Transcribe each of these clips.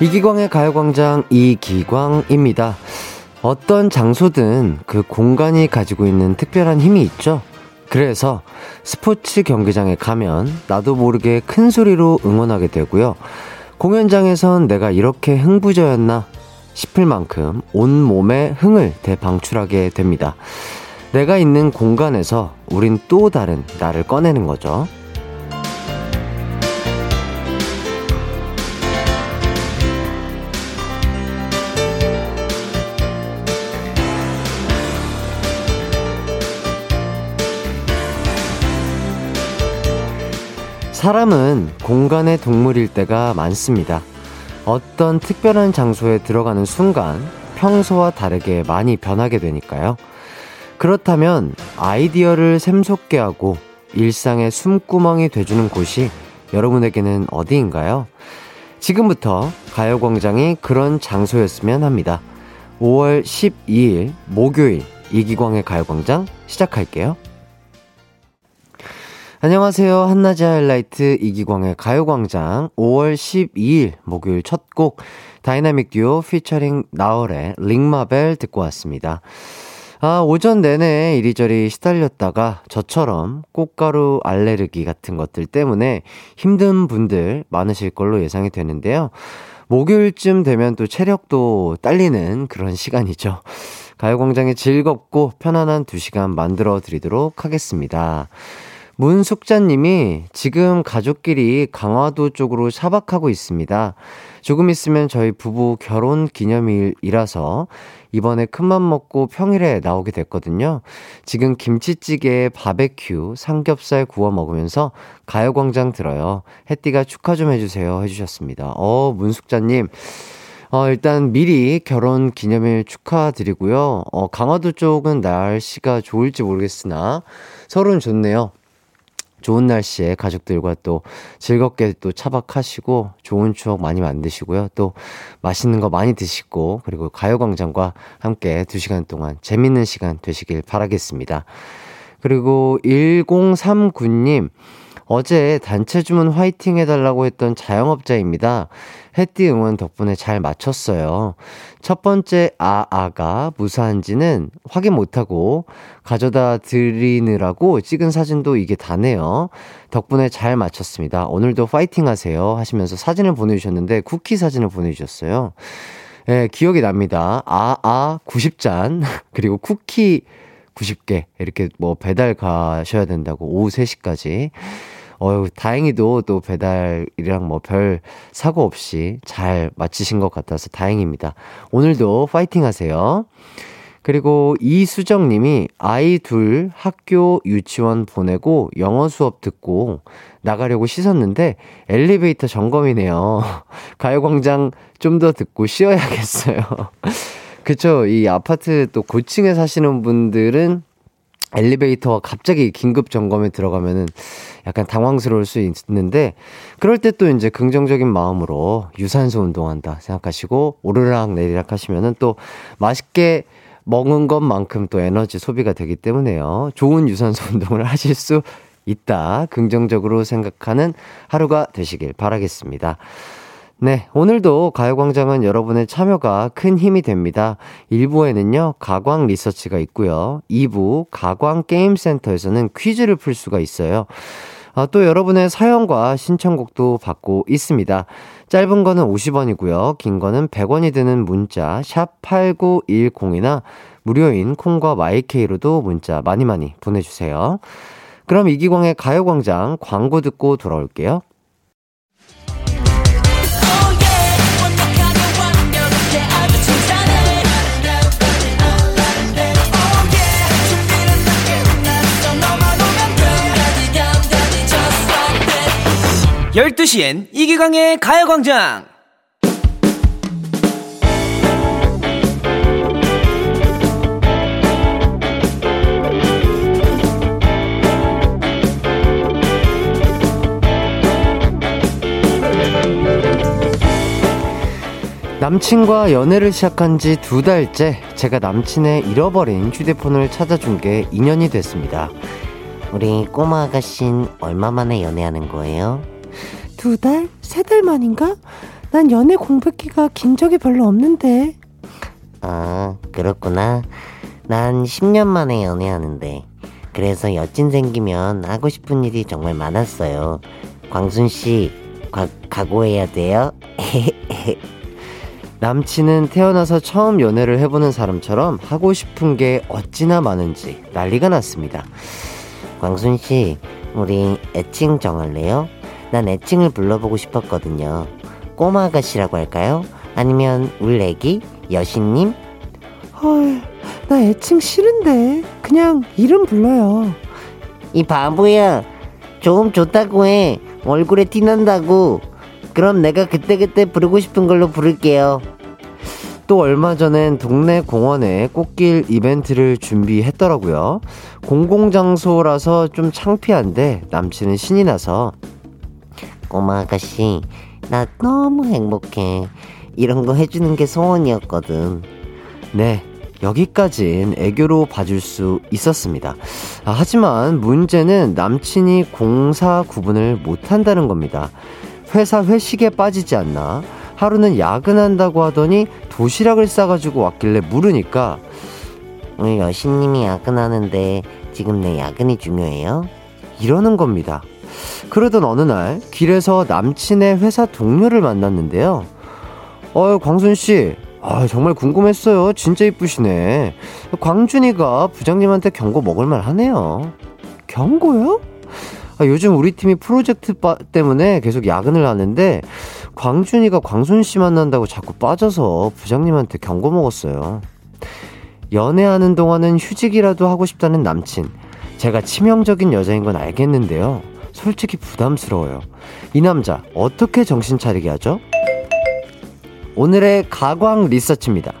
이기광의 가요광장 이기광입니다. 어떤 장소든 그 공간이 가지고 있는 특별한 힘이 있죠. 그래서 스포츠 경기장에 가면 나도 모르게 큰 소리로 응원하게 되고요. 공연장에선 내가 이렇게 흥부저였나 싶을 만큼 온 몸에 흥을 대방출하게 됩니다. 내가 있는 공간에서 우린 또 다른 나를 꺼내는 거죠. 사람은 공간의 동물일 때가 많습니다. 어떤 특별한 장소에 들어가는 순간 평소와 다르게 많이 변하게 되니까요. 그렇다면 아이디어를 샘솟게 하고 일상의 숨구멍이 돼주는 곳이 여러분에게는 어디인가요? 지금부터 가요광장이 그런 장소였으면 합니다. 5월 12일 목요일 이기광의 가요광장 시작할게요. 안녕하세요. 한낮의 하이라이트 이기광의 가요광장 5월 12일 목요일 첫 곡 다이나믹 듀오 피처링 나얼의 Ring My Bell 듣고 왔습니다. 아, 오전 내내 이리저리 시달렸다가 저처럼 꽃가루 알레르기 같은 것들 때문에 힘든 분들 많으실 걸로 예상이 되는데요. 목요일쯤 되면 또 체력도 딸리는 그런 시간이죠. 가요광장에 즐겁고 편안한 두 시간 만들어 드리도록 하겠습니다. 문숙자님이 지금 가족끼리 강화도 쪽으로 차박하고 있습니다. 조금 있으면 저희 부부 결혼 기념일이라서 이번에 큰맘 먹고 평일에 나오게 됐거든요. 지금 김치찌개에 바베큐, 삼겹살 구워 먹으면서 가요광장 들어요. 햇띠가 축하 좀 해주세요. 해주셨습니다. 어, 문숙자님. 어, 일단 미리 결혼 기념일 축하드리고요. 어, 강화도 쪽은 날씨가 좋을지 모르겠으나 서로는 좋네요. 좋은 날씨에 가족들과 또 즐겁게 또 차박하시고 좋은 추억 많이 만드시고요. 또 맛있는 거 많이 드시고 그리고 가요광장과 함께 두 시간 동안 재밌는 시간 되시길 바라겠습니다. 그리고 1039님, 어제 단체 주문 화이팅 해달라고 했던 자영업자입니다. 해띠 응원 덕분에 잘 맞췄어요. 첫 번째 아아가 무사한지는 확인 못하고 가져다 드리느라고 찍은 사진도 이게 다네요. 덕분에 잘 맞췄습니다. 오늘도 파이팅 하세요. 하시면서 사진을 보내주셨는데 쿠키 사진을 보내주셨어요. 예, 네, 기억이 납니다. 아아 90잔 그리고 쿠키 90개 이렇게 뭐 배달 가셔야 된다고 오후 3시까지 어유 다행히도 또 배달이랑 뭐 별 사고 없이 잘 마치신 것 같아서 다행입니다. 오늘도 파이팅 하세요. 그리고 이수정 님이 아이 둘 학교 유치원 보내고 영어 수업 듣고 나가려고 씻었는데 엘리베이터 점검이네요. 가요광장 좀 더 듣고 쉬어야겠어요. 그쵸. 이 아파트 또 고층에 사시는 분들은 엘리베이터가 갑자기 긴급 점검에 들어가면은 약간 당황스러울 수 있는데 그럴 때 또 이제 긍정적인 마음으로 유산소 운동한다 생각하시고 오르락 내리락 하시면은 또 맛있게 먹은 것만큼 또 에너지 소비가 되기 때문에요. 좋은 유산소 운동을 하실 수 있다. 긍정적으로 생각하는 하루가 되시길 바라겠습니다. 네, 오늘도 가요광장은 여러분의 참여가 큰 힘이 됩니다. 1부에는요, 가광 리서치가 있고요. 2부 가광 게임센터에서는 퀴즈를 풀 수가 있어요. 아, 또 여러분의 사연과 신청곡도 받고 있습니다. 짧은 거는 50원이고요. 긴 거는 100원이 드는 문자 샵 8910이나 무료인 콩과 마이케이로도 문자 많이 많이 보내 주세요. 그럼 이기광의 가요광장 광고 듣고 돌아올게요. 12시엔 이기광의 가요광장! 남친과 연애를 시작한 지 두 달째 제가 남친의 잃어버린 휴대폰을 찾아준 게 인연이 됐습니다. 우리 꼬마 아가씨는 얼마 만에 연애하는 거예요? 두 달? 세 달 만인가? 난 연애 공백기가 긴 적이 별로 없는데. 아, 그렇구나. 난 10년 만에 연애하는데. 그래서 여친 생기면 하고 싶은 일이 정말 많았어요. 광순 씨, 과, 각오해야 돼요. 남친은 태어나서 처음 연애를 해보는 사람처럼 하고 싶은 게 어찌나 많은지 난리가 났습니다. 광순 씨, 우리 애칭 정할래요? 난 애칭을 불러보고 싶었거든요. 꼬마 아가씨라고 할까요? 아니면 울애기? 여신님? 헐, 나 애칭 싫은데. 그냥 이름 불러요. 이 바보야. 조금 좋다고 해. 얼굴에 티난다고. 그럼 내가 그때그때 부르고 싶은 걸로 부를게요. 또 얼마 전엔 동네 공원에 꽃길 이벤트를 준비했더라고요. 공공장소라서 좀 창피한데 남친은 신이 나서 꼬마 아가씨, 나 너무 행복해. 이런 거 해주는 게 소원이었거든. 네, 여기까진 애교로 봐줄 수 있었습니다. 아, 하지만 문제는 남친이 공사 구분을 못한다는 겁니다. 회사 회식에 빠지지 않나? 하루는 야근한다고 하더니 도시락을 싸가지고 왔길래 물으니까 우리 여신님이 야근하는데 지금 내 야근이 중요해요? 이러는 겁니다. 그러던 어느 날 길에서 남친의 회사 동료를 만났는데요. 어유 광순 씨, 아 정말 궁금했어요. 진짜 이쁘시네. 광준이가 부장님한테 경고 먹을 만 하네요. 경고요? 아, 요즘 우리 팀이 프로젝트 바, 때문에 계속 야근을 하는데 광준이가 광순 씨 만난다고 자꾸 빠져서 부장님한테 경고 먹었어요. 연애하는 동안은 휴직이라도 하고 싶다는 남친. 제가 치명적인 여자인 건 알겠는데요. 솔직히 부담스러워요. 이 남자 어떻게 정신 차리게 하죠? 오늘의 가광 리서치입니다.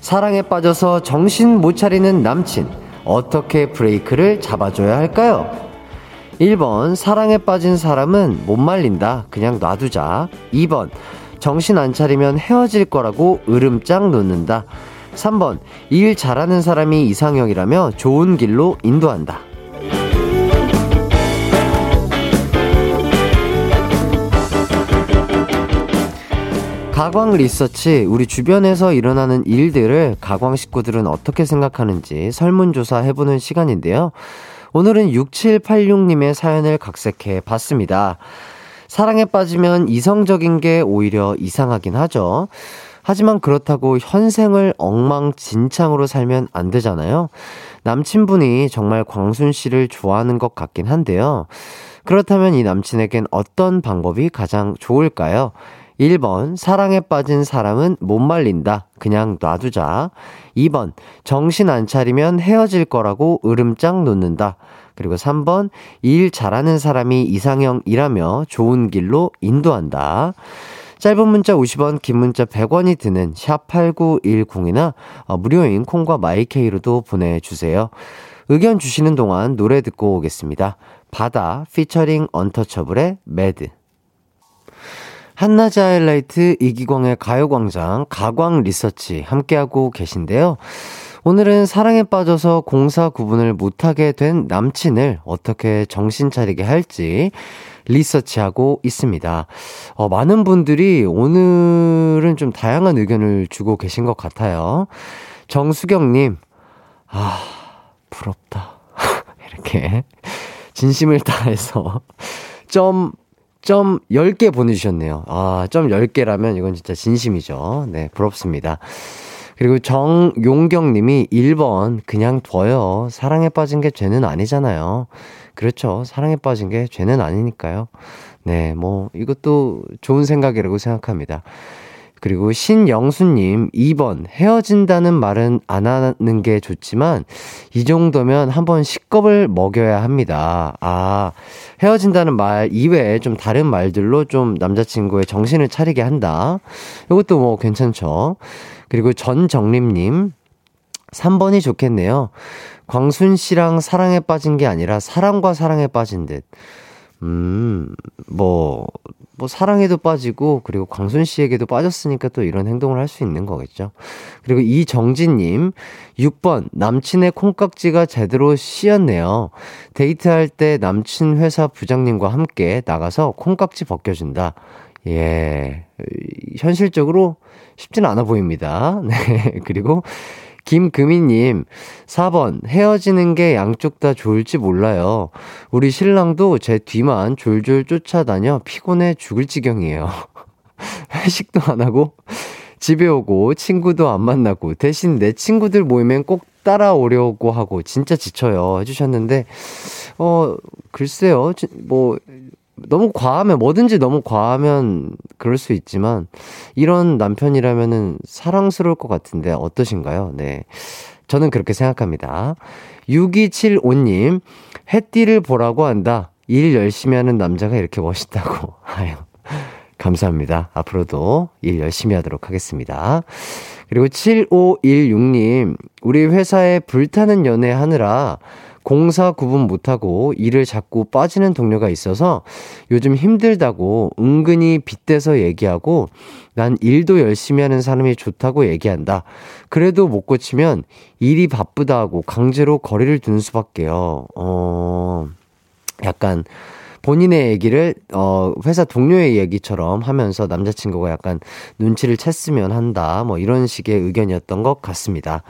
사랑에 빠져서 정신 못 차리는 남친. 어떻게 브레이크를 잡아줘야 할까요? 1번, 사랑에 빠진 사람은 못 말린다. 그냥 놔두자. 2번, 정신 안 차리면 헤어질 거라고 으름장 놓는다. 3번, 일 잘하는 사람이 이상형이라며 좋은 길로 인도한다. 가광 리서치, 우리 주변에서 일어나는 일들을 가광 식구들은 어떻게 생각하는지 설문조사 해보는 시간인데요. 오늘은 6786님의 사연을 각색해 봤습니다. 사랑에 빠지면 이성적인 게 오히려 이상하긴 하죠. 하지만 그렇다고 현생을 엉망진창으로 살면 안 되잖아요. 남친분이 정말 광순 씨를 좋아하는 것 같긴 한데요. 그렇다면 이 남친에겐 어떤 방법이 가장 좋을까요? 1번, 사랑에 빠진 사람은 못 말린다. 그냥 놔두자. 2번, 정신 안 차리면 헤어질 거라고 으름장 놓는다. 그리고 3번, 일 잘하는 사람이 이상형이라며 좋은 길로 인도한다. 짧은 문자 50원, 긴 문자 100원이 드는 샵8910이나 어, 무료인 콩과 마이케이로도 보내주세요. 의견 주시는 동안 노래 듣고 오겠습니다. 바다 피처링 언터처블의 Mad. 한낮의 하이라이트 이기광의 가요광장 가광 리서치 함께하고 계신데요. 오늘은 사랑에 빠져서 공사 구분을 못하게 된 남친을 어떻게 정신 차리게 할지 리서치하고 있습니다. 어, 많은 분들이 오늘은 좀 다양한 의견을 주고 계신 것 같아요. 정수경님, 아, 부럽다. 이렇게 진심을 다해서 점, 점 10개 보내주셨네요. 아, 점 10개라면 이건 진짜 진심이죠. 네, 부럽습니다. 그리고 정용경 님이 1번, 그냥 둬요. 사랑에 빠진 게 죄는 아니잖아요. 그렇죠. 사랑에 빠진 게 죄는 아니니까요. 네, 뭐, 이것도 좋은 생각이라고 생각합니다. 그리고 신영수님, 2번, 헤어진다는 말은 안 하는 게 좋지만, 이 정도면 한번 식겁을 먹여야 합니다. 아, 헤어진다는 말 이외에 좀 다른 말들로 좀 남자친구의 정신을 차리게 한다. 이것도 뭐 괜찮죠. 그리고 전정림님, 3번이 좋겠네요. 광순 씨랑 사랑에 빠진 게 아니라 사랑과 사랑에 빠진 듯. 음, 뭐, 뭐 사랑에도 빠지고 그리고 광순 씨에게도 빠졌으니까 또 이런 행동을 할 수 있는 거겠죠. 그리고 이정진님 6번 남친의 콩깍지가 제대로 씌었네요. 데이트할 때 남친 회사 부장님과 함께 나가서 콩깍지 벗겨준다. 예. 현실적으로 쉽지는 않아 보입니다. 네. 그리고 김금희님, 4번, 헤어지는 게 양쪽 다 좋을지 몰라요. 우리 신랑도 제 뒤만 졸졸 쫓아다녀 피곤해 죽을 지경이에요. 회식도 안 하고, 집에 오고, 친구도 안 만나고, 대신 내 친구들 모이면 꼭 따라오려고 하고, 진짜 지쳐요. 해주셨는데, 어, 글쎄요. 뭐, 너무 과하면 뭐든지 너무 과하면 그럴 수 있지만 이런 남편이라면은 사랑스러울 것 같은데 어떠신가요? 네. 저는 그렇게 생각합니다. 6275님, 해띠를 보라고 한다. 일 열심히 하는 남자가 이렇게 멋있다고. 아유, 감사합니다. 앞으로도 일 열심히 하도록 하겠습니다. 그리고 7516님, 우리 회사에 불타는 연애 하느라 공사 구분 못하고 일을 자꾸 빠지는 동료가 있어서 요즘 힘들다고 은근히 빗대서 얘기하고 난 일도 열심히 하는 사람이 좋다고 얘기한다. 그래도 못 고치면 일이 바쁘다 하고 강제로 거리를 두는 수밖에요. 어, 약간 본인의 얘기를 어 회사 동료의 얘기처럼 하면서 남자친구가 약간 눈치를 챘으면 한다. 뭐 이런 식의 의견이었던 것 같습니다.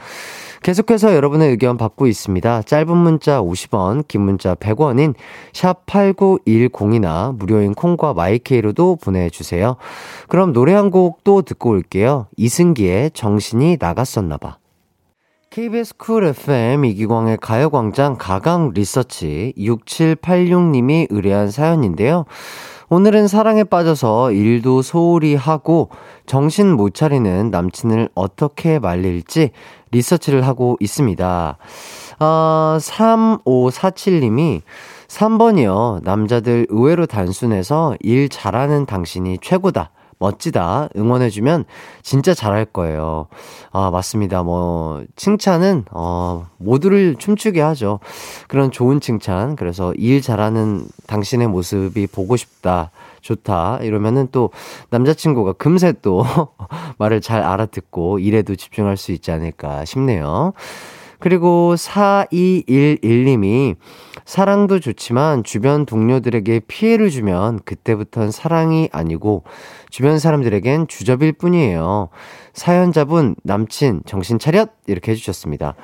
계속해서 여러분의 의견 받고 있습니다. 짧은 문자 50원, 긴 문자 100원인 샵 8910이나 무료인 콩과 마이케이로도 보내주세요. 그럼 노래 한 곡 또 듣고 올게요. 이승기의 정신이 나갔었나봐. KBS 쿨 FM 이기광의 가요광장 가광 리서치 6786님이 의뢰한 사연인데요. 오늘은 사랑에 빠져서 일도 소홀히 하고 정신 못 차리는 남친을 어떻게 말릴지 리서치를 하고 있습니다. 어, 3547님이 3번이요. 남자들 의외로 단순해서 일 잘하는 당신이 최고다. 멋지다. 응원해주면 진짜 잘할 거예요. 아, 맞습니다. 뭐, 칭찬은, 어, 모두를 춤추게 하죠. 그런 좋은 칭찬. 그래서 일 잘하는 당신의 모습이 보고 싶다. 좋다. 이러면은 또 남자친구가 금세 또 말을 잘 알아듣고 일에도 집중할 수 있지 않을까 싶네요. 그리고 4211님이 사랑도 좋지만 주변 동료들에게 피해를 주면 그때부턴 사랑이 아니고 주변 사람들에겐 주접일 뿐이에요. 사연자분 남친 정신 차렷 이렇게 해주셨습니다.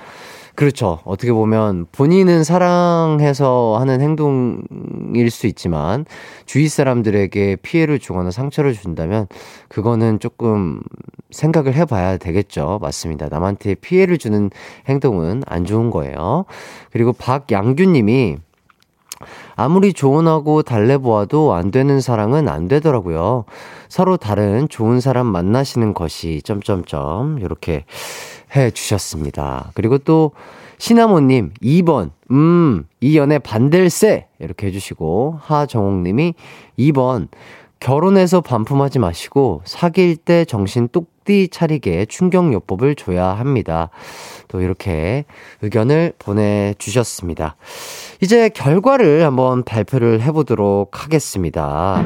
그렇죠. 어떻게 보면 본인은 사랑해서 하는 행동일 수 있지만 주위 사람들에게 피해를 주거나 상처를 준다면 그거는 조금 생각을 해봐야 되겠죠. 맞습니다. 남한테 피해를 주는 행동은 안 좋은 거예요. 그리고 박양규님이 아무리 조언하고 달래보아도 안 되는 사랑은 안 되더라고요. 서로 다른 좋은 사람 만나시는 것이 점점점 이렇게 해 주셨습니다. 그리고 또 시나모님 2번 음 이 연애 반댈세 이렇게 해주시고 하정옥님이 2번 결혼해서 반품하지 마시고 사귈 때 정신 뚝띠 차리게 충격요법을 줘야 합니다. 또 이렇게 의견을 보내주셨습니다. 이제 결과를 한번 발표를 해보도록 하겠습니다.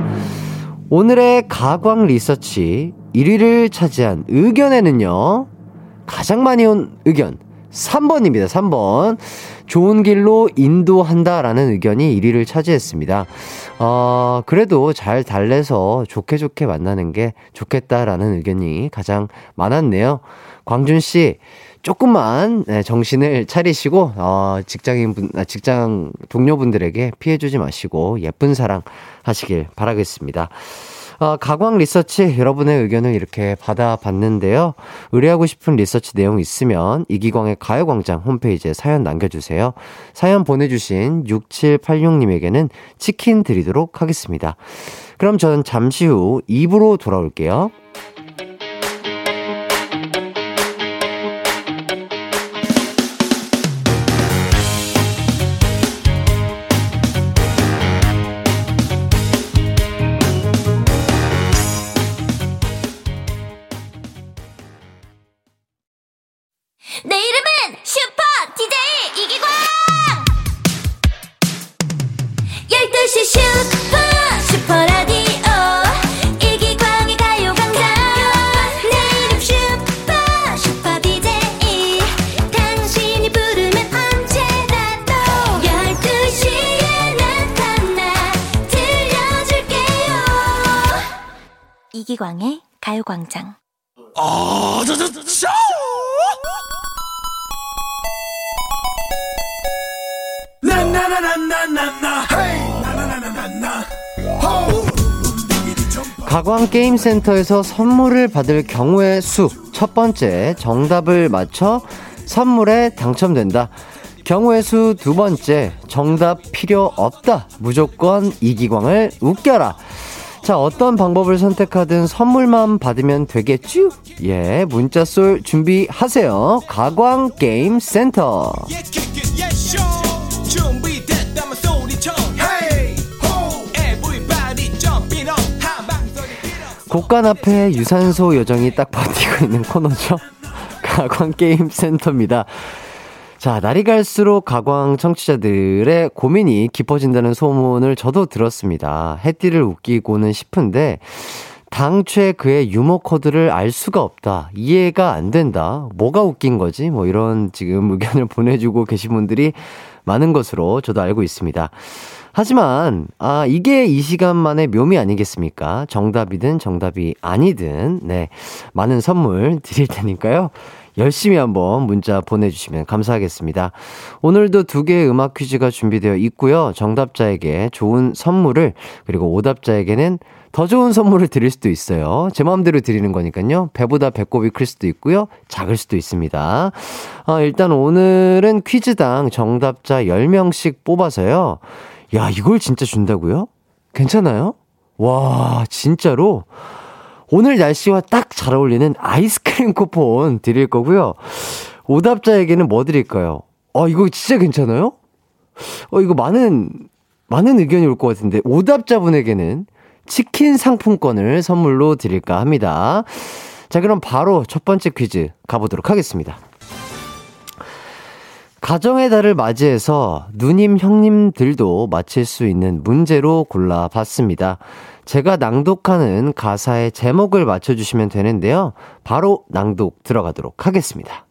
오늘의 가광 리서치 1위를 차지한 의견에는요, 가장 많이 온 의견 3번입니다. 3번. 좋은 길로 인도한다라는 의견이 1위를 차지했습니다. 어, 그래도 잘 달래서 좋게 좋게 만나는 게 좋겠다라는 의견이 가장 많았네요. 광준 씨, 조금만 네, 정신을 차리시고 어, 직장인 분, 아, 직장 동료분들에게 피해 주지 마시고 예쁜 사랑 하시길 바라겠습니다. 어, 가광 리서치 여러분의 의견을 이렇게 받아봤는데요. 의뢰하고 싶은 리서치 내용 있으면 이기광의 가요광장 홈페이지에 사연 남겨주세요. 사연 보내주신 6786님에게는 치킨 드리도록 하겠습니다. 그럼 저는 잠시 후 2부로 돌아올게요. 가요광장. 아, 저, 저, 저, 저! 가광 게임센터에서 선물을 받을 경우의 수. 첫 번째, 정답을 맞춰 선물에 당첨된다. 경우의 수 두 번째, 정답 필요 없다. 무조건 이기광을 웃겨라. 자, 어떤 방법을 선택하든 선물만 받으면 되겠죠? 예, 문자 쏠 준비하세요. 가광 게임 센터. 곡간 앞에 유산소 요정이 딱 버티고 있는 코너죠. 가광 게임 센터입니다. 자, 날이 갈수록 가광 청취자들의 고민이 깊어진다는 소문을 저도 들었습니다. 해띠를 웃기고는 싶은데, 당최 그의 유머 코드를 알 수가 없다. 이해가 안 된다. 뭐가 웃긴 거지? 뭐 이런 지금 의견을 보내주고 계신 분들이 많은 것으로 저도 알고 있습니다. 하지만, 아, 이게 이 시간만의 묘미 아니겠습니까? 정답이든 정답이 아니든, 네. 많은 선물 드릴 테니까요. 열심히 한번 문자 보내주시면 감사하겠습니다. 오늘도 두 개의 음악 퀴즈가 준비되어 있고요. 정답자에게 좋은 선물을, 그리고 오답자에게는 더 좋은 선물을 드릴 수도 있어요. 제 마음대로 드리는 거니까요. 배보다 배꼽이 클 수도 있고요. 작을 수도 있습니다. 아, 일단 오늘은 퀴즈당 정답자 10명씩 뽑아서요. 야, 이걸 진짜 준다고요? 괜찮아요? 와, 진짜로? 오늘 날씨와 딱 잘 어울리는 아이스크림 쿠폰 드릴 거고요. 오답자에게는 뭐 드릴까요? 어, 이거 진짜 괜찮아요? 어, 이거 많은, 많은 의견이 올 것 같은데, 오답자분에게는 치킨 상품권을 선물로 드릴까 합니다. 자, 그럼 바로 첫 번째 퀴즈 가보도록 하겠습니다. 가정의 달을 맞이해서 누님, 형님들도 맞힐 수 있는 문제로 골라봤습니다. 제가 낭독하는 가사의 제목을 맞춰주시면 되는데요. 바로 낭독 들어가도록 하겠습니다.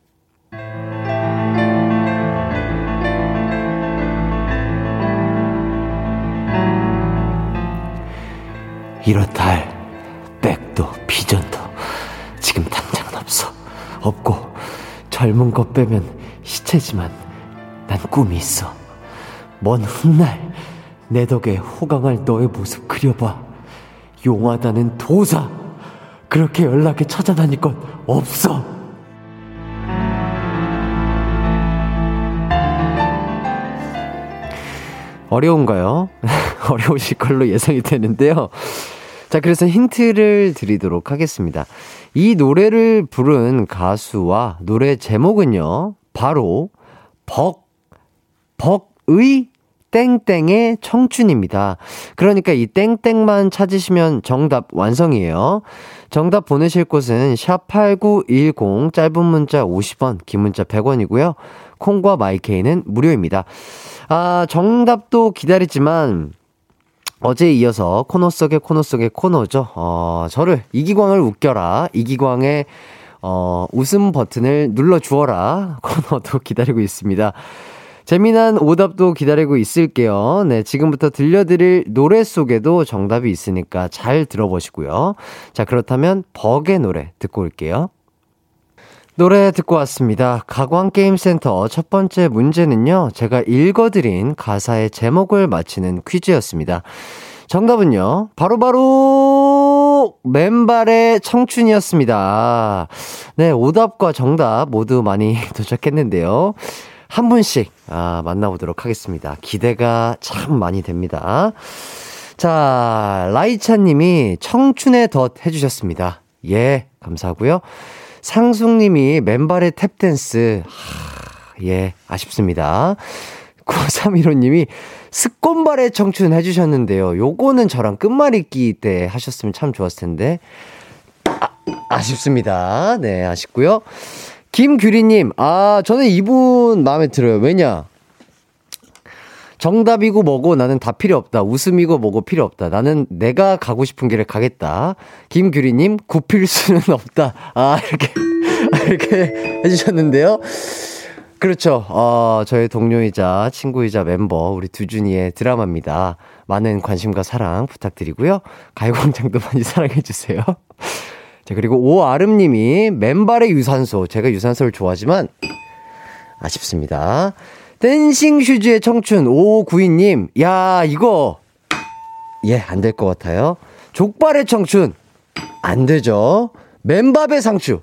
이렇다 할 백도 비전도 지금 당장은 없어. 없고 젊은 것 빼면 시체지만 난 꿈이 있어. 먼 훗날 내 덕에 호강할 너의 모습 그려봐. 용하다는 도사. 그렇게 연락에 찾아다닐 것 없어. 어려운가요? 어려우실 걸로 예상이 되는데요. 자, 그래서 힌트를 드리도록 하겠습니다. 이 노래를 부른 가수와 노래 제목은요, 바로 벅, 벅의 땡땡의 청춘입니다. 그러니까 이 땡땡만 찾으시면 정답 완성이에요. 정답 보내실 곳은 샵8910 짧은 문자 50원, 긴 문자 100원이고요. 콩과 마이케이는 무료입니다. 아, 정답도 기다리지만 어제에 이어서 코너 속의 코너 속의 코너죠. 어, 저를 이기광을 웃겨라. 이기광의 어, 웃음 버튼을 눌러 주어라. 코너도 기다리고 있습니다. 재미난 오답도 기다리고 있을게요. 네, 지금부터 들려드릴 노래 속에도 정답이 있으니까 잘 들어보시고요. 자, 그렇다면 버의 노래 듣고 올게요. 노래 듣고 왔습니다. 가광게임센터 첫 번째 문제는요, 제가 읽어드린 가사의 제목을 맞히는 퀴즈였습니다. 정답은요, 바로바로, 바로 맨발의 청춘이었습니다. 네, 오답과 정답 모두 많이 도착했는데요. 한 분씩, 아, 만나보도록 하겠습니다. 기대가 참 많이 됩니다. 자, 라이차 님이 청춘의 덫 해주셨습니다. 예, 감사하고요. 상숙 님이 맨발의 탭댄스. 하, 예, 아쉽습니다. 9315 님이 스콘발의 청춘 해주셨는데요. 요거는 저랑 끝말잇기 때 하셨으면 참 좋았을 텐데. 아, 아쉽습니다. 네, 아쉽고요. 김규리님, 아, 저는 이분 마음에 들어요. 왜냐? 정답이고 뭐고 나는 다 필요 없다. 웃음이고 뭐고 필요 없다. 나는 내가 가고 싶은 길을 가겠다. 김규리님, 굽힐 수는 없다. 아, 이렇게, 이렇게 해주셨는데요. 그렇죠. 어, 저의 동료이자 친구이자 멤버, 우리 두준이의 드라마입니다. 많은 관심과 사랑 부탁드리고요. 가요광장도 많이 사랑해주세요. 자, 그리고 오아름님이 맨발의 유산소. 제가 유산소를 좋아하지만 아쉽습니다. 댄싱 슈즈의 청춘 5592님. 야, 이거 예, 안 될 것 같아요. 족발의 청춘. 안 되죠. 맨밥의 상추.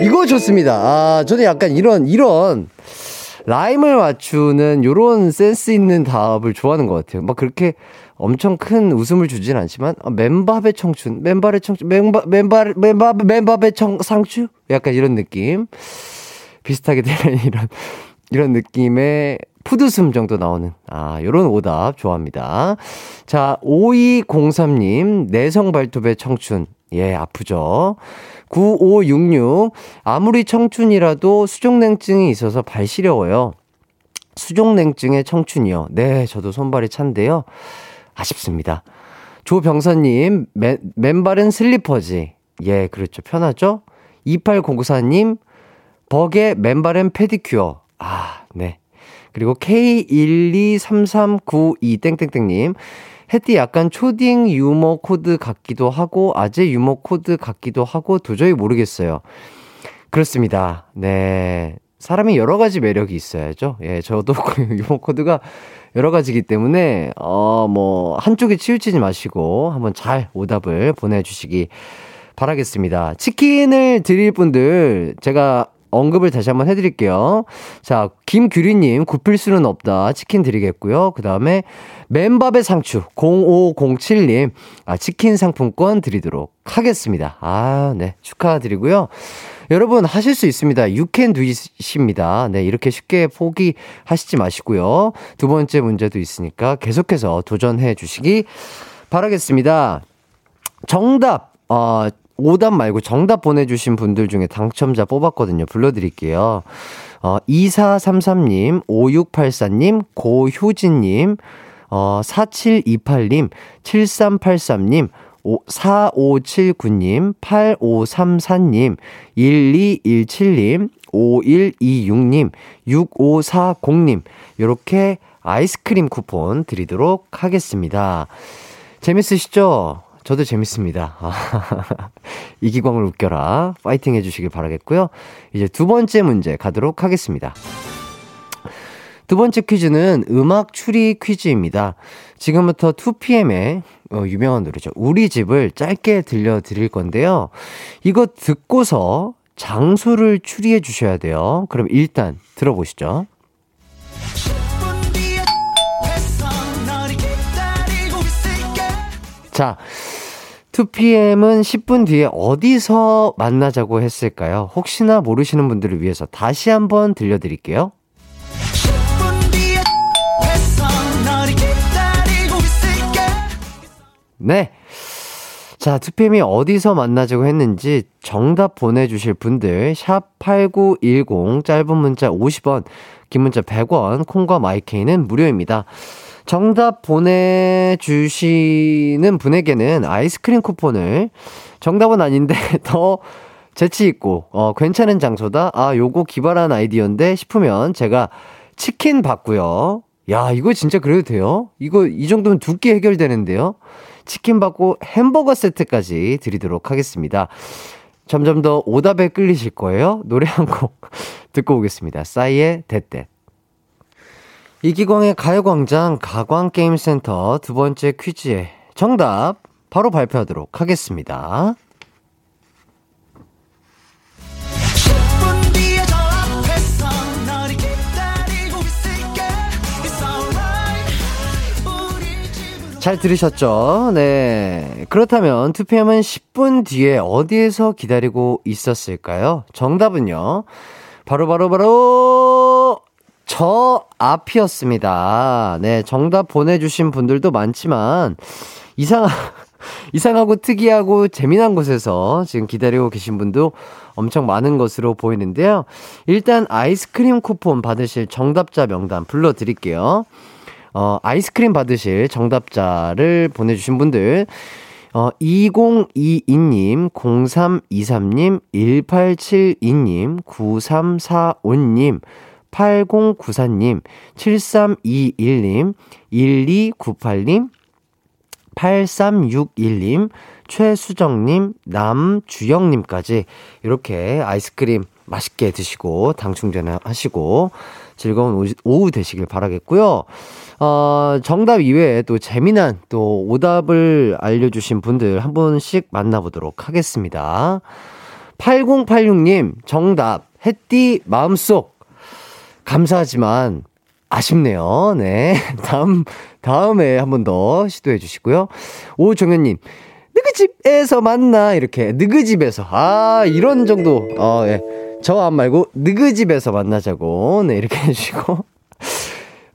이거 좋습니다. 아, 저는 약간 이런, 이런, 라임을 맞추는 요런 센스 있는 답을 좋아하는 것 같아요. 막 그렇게 엄청 큰 웃음을 주진 않지만, 아, 맨밥의 청춘, 맨발의 청춘, 맨밥, 맨발, 맨밥, 맨밥의 청, 상추? 약간 이런 느낌. 비슷하게 되는 이런, 이런 느낌의 푸드숨 정도 나오는, 아, 요런 오답 좋아합니다. 자, 5203님, 내성 발톱의 청춘. 예, 아프죠. 9566, 아무리 청춘이라도 수족냉증이 있어서 발 시려워요. 수족냉증의 청춘이요. 네, 저도 손발이 찬데요. 아쉽습니다. 조병선님, 맨, 맨발은 슬리퍼지. 예, 그렇죠. 편하죠? 2804님, 버게 맨발은 페디큐어. 아, 네. 그리고 K12339땡땡땡님, 햇띠 약간 초딩 유머 코드 같기도 하고, 아재 유머 코드 같기도 하고, 도저히 모르겠어요. 그렇습니다. 네. 사람이 여러 가지 매력이 있어야죠. 예, 저도 그 유머 코드가 여러 가지기 때문에, 어, 뭐, 한쪽에 치우치지 마시고, 한번 잘 오답을 보내주시기 바라겠습니다. 치킨을 드릴 분들, 제가 언급을 다시 한번 해드릴게요. 자, 김규리님, 굽힐 수는 없다. 치킨 드리겠고요. 그 다음에, 맨밥의 상추, 0507님, 아, 치킨 상품권 드리도록 하겠습니다. 아, 네. 축하드리고요. 여러분, 하실 수 있습니다. 유캔 두이십니다. 네, 이렇게 쉽게 포기하시지 마시고요. 두 번째 문제도 있으니까 계속해서 도전해 주시기 바라겠습니다. 정답, 어, 오답 말고 정답 보내주신 분들 중에 당첨자 뽑았거든요. 불러드릴게요. 어, 2433님, 5684님, 고효진님, 어, 4728님, 7383님, 4579님, 8534님, 1217님, 5126님, 6540님, 요렇게 아이스크림 쿠폰 드리도록 하겠습니다. 재밌으시죠? 저도 재밌습니다. 이기광을 웃겨라. 파이팅 해주시길 바라겠고요. 이제 두 번째 문제 가도록 하겠습니다. 두 번째 퀴즈는 음악 추리 퀴즈입니다. 지금부터 2PM의 어, 유명한 노래죠. 우리 집을 짧게 들려드릴 건데요. 이거 듣고서 장소를 추리해 주셔야 돼요. 그럼 일단 들어보시죠. 자, 2PM은 10분 뒤에 어디서 만나자고 했을까요? 혹시나 모르시는 분들을 위해서 다시 한번 들려드릴게요. 네. 자, 2PM이 어디서 만나자고 했는지 정답 보내주실 분들, 샵8910, 짧은 문자 50원, 긴 문자 100원, 콩과 마이케이는 무료입니다. 정답 보내주시는 분에게는 아이스크림 쿠폰을 정답은 아닌데 더 재치있고, 어, 괜찮은 장소다? 아, 요거 기발한 아이디어인데 싶으면 제가 치킨 받고요. 야, 이거 진짜 그래도 돼요? 이거, 이 정도면 두개 해결되는데요? 치킨 받고 햄버거 세트까지 드리도록 하겠습니다. 점점 더 오답에 끌리실 거예요. 노래 한 곡 듣고 오겠습니다. 싸이의 대대. 이기광의 가요광장 가광게임센터 두 번째 퀴즈의 정답 바로 발표하도록 하겠습니다. 잘 들으셨죠? 네. 그렇다면 2PM은 10분 뒤에 어디에서 기다리고 있었을까요? 정답은요. 바로바로바로 바로 바로 저 앞이었습니다. 네. 정답 보내주신 분들도 많지만, 이상, 이상하고 특이하고 재미난 곳에서 지금 기다리고 계신 분도 엄청 많은 것으로 보이는데요. 일단 아이스크림 쿠폰 받으실 정답자 명단 불러드릴게요. 어, 아이스크림 받으실 정답자를 보내주신 분들, 어, 2022님, 0323님, 1872님, 9345님, 8094님, 7321님, 1298님, 8361님, 최수정님, 남주영님까지 이렇게 아이스크림 맛있게 드시고 당 충전 하시고 즐거운 오후 되시길 바라겠고요. 어, 정답 이외에 또 재미난 또 오답을 알려주신 분들 한 분씩 만나보도록 하겠습니다. 8086님, 정답, 햇띠 마음속. 감사하지만 아쉽네요. 네. 다음, 다음에 한 번 더 시도해 주시고요. 오정현님, 느그집에서 만나. 이렇게, 느그집에서. 아, 이런 정도. 어, 예. 저안 말고, 느그 집에서 만나자고. 네, 이렇게 해주시고.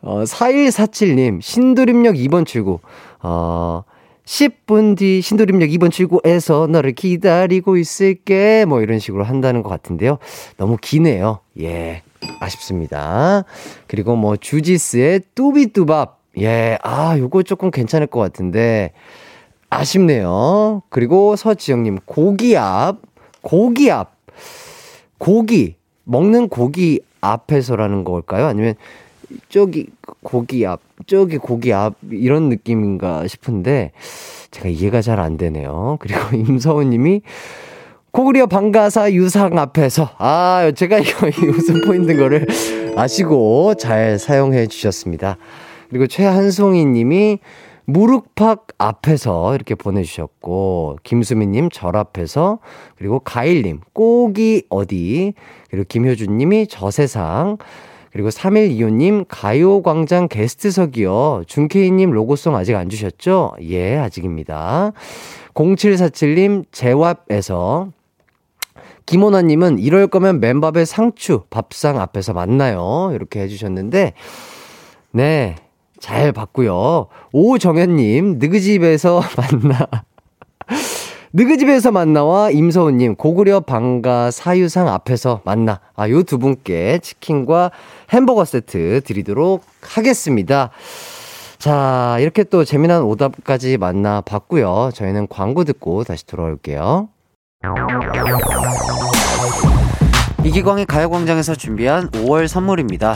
어, 4147님, 신도림역 2번 출구. 어, 10분 뒤 신도림역 2번 출구에서 너를 기다리고 있을게. 뭐 이런 식으로 한다는 것 같은데요. 너무 기네요. 예. 아쉽습니다. 그리고 뭐 주지스의 뚜비뚜밥. 예. 아, 요거 조금 괜찮을 것 같은데. 아쉽네요. 그리고 서지영님, 고기압. 고기압. 고기. 먹는 고기 앞에서라는 걸까요? 아니면 저기 고기 앞, 저기 고기 앞 이런 느낌인가 싶은데 제가 이해가 잘 안 되네요. 그리고 임서훈 님이 고구려 방가사 유상 앞에서 아, 제가 이거 이 웃음 포인트 거를 아시고 잘 사용해 주셨습니다. 그리고 최한송이 님이 무룩팍 앞에서 이렇게 보내주셨고, 김수민님 절 앞에서, 그리고 가일님, 꼭이 어디, 그리고 김효준님이 저 세상, 그리고 3125님, 가요광장 게스트석이요. 준케이님 로고송 아직 안 주셨죠? 예, 아직입니다. 0747님, 제왑에서. 김호나님은 이럴 거면 맨밥의 상추, 밥상 앞에서 만나요. 이렇게 해주셨는데, 네, 잘 봤고요. 오정현님, 느그집에서 만나. 느그집에서 만나와 임서훈님, 고구려 방가 사유상 앞에서 만나. 아, 요 두 분께 치킨과 햄버거 세트 드리도록 하겠습니다. 자, 이렇게 또 재미난 오답까지 만나 봤고요. 저희는 광고 듣고 다시 돌아올게요. 이기광의 가요광장에서 준비한 5월 선물입니다.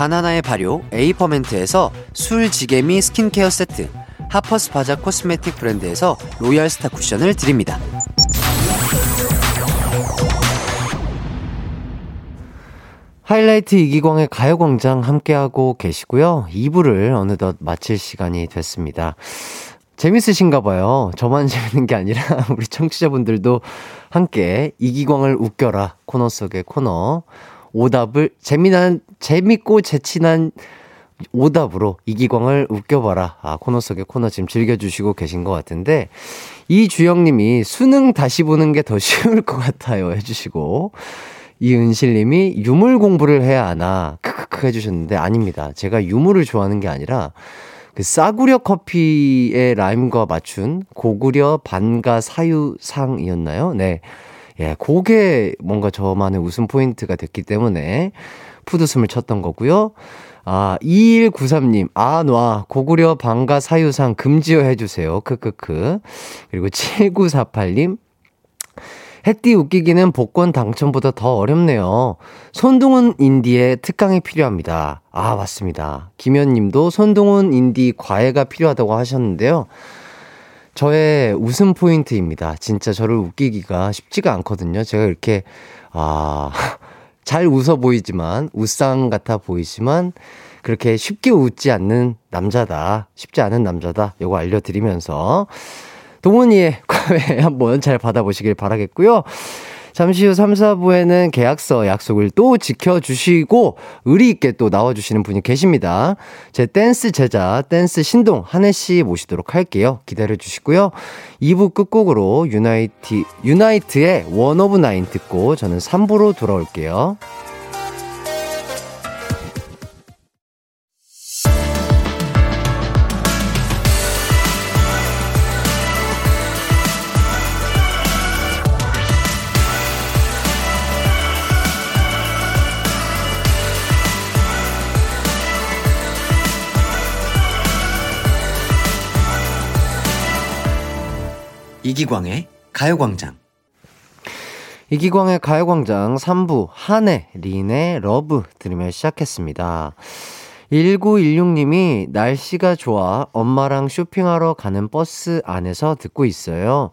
다나나의 발효 에이퍼멘트에서 술지개미 스킨케어 세트, 하퍼스 바자 cosmetic 브랜드에서 로얄 스타 쿠션을 드립니다. 하이라이트 이기광의 가요광장 함께하고 계시고요. 2부를 어느덧 마칠 시간이 됐습니다. 재밌으신가 봐요. 저만 재밌는 게 아니라 우리 청취자분들도 함께 이기광을 웃겨라 코너 속의 코너 오답을 재미난 재밌고 재친한 오답으로 이기광을 웃겨봐라 아, 코너 속의 코너 지금 즐겨주시고 계신 것 같은데 이주영님이 수능 다시 보는 게 더 쉬울 것 같아요 해주시고 이은실님이 유물 공부를 해야 하나 크크크 해주셨는데 아닙니다. 제가 유물을 좋아하는 게 아니라 그 싸구려 커피의 rhyme과 맞춘 고구려 반가 사유상이었나요? 네. 예, 그게 뭔가 저만의 웃음 포인트가 됐기 때문에 푸드숨을 쳤던 거고요. 아, 2193님, 아, 놔. 고구려 방가 사유상 금지어 해주세요. 크크크. 그리고 7948님, 햇띠 웃기기는 복권 당첨보다 더 어렵네요. 손동운 인디의 특강이 필요합니다. 아, 맞습니다. 김현 님도 손동운 인디 과외가 필요하다고 하셨는데요. 저의 웃음 포인트입니다. 진짜 저를 웃기기가 쉽지가 않거든요. 제가 이렇게, 아, 잘 웃어 보이지만, 웃상 같아 보이지만, 그렇게 쉽게 웃지 않는 남자다. 쉽지 않은 남자다. 요거 알려드리면서, 동훈이의 과외 한번 잘 받아보시길 바라겠고요. 잠시 후 3, 4부에는 계약서 약속을 또 지켜주시고 의리있게 또 나와주시는 분이 계십니다. 제 댄스 제자, 댄스 신동 한해씨 모시도록 할게요. 기다려주시고요. 2부 끝곡으로 유나이티, 유나이트의 One of Nine 듣고 저는 3부로 돌아올게요. 이기광의 가요광장. 이기광의 가요광장 3부 한해 린의 Love 들으며 시작했습니다. 1916님이 날씨가 좋아 엄마랑 쇼핑하러 가는 버스 안에서 듣고 있어요.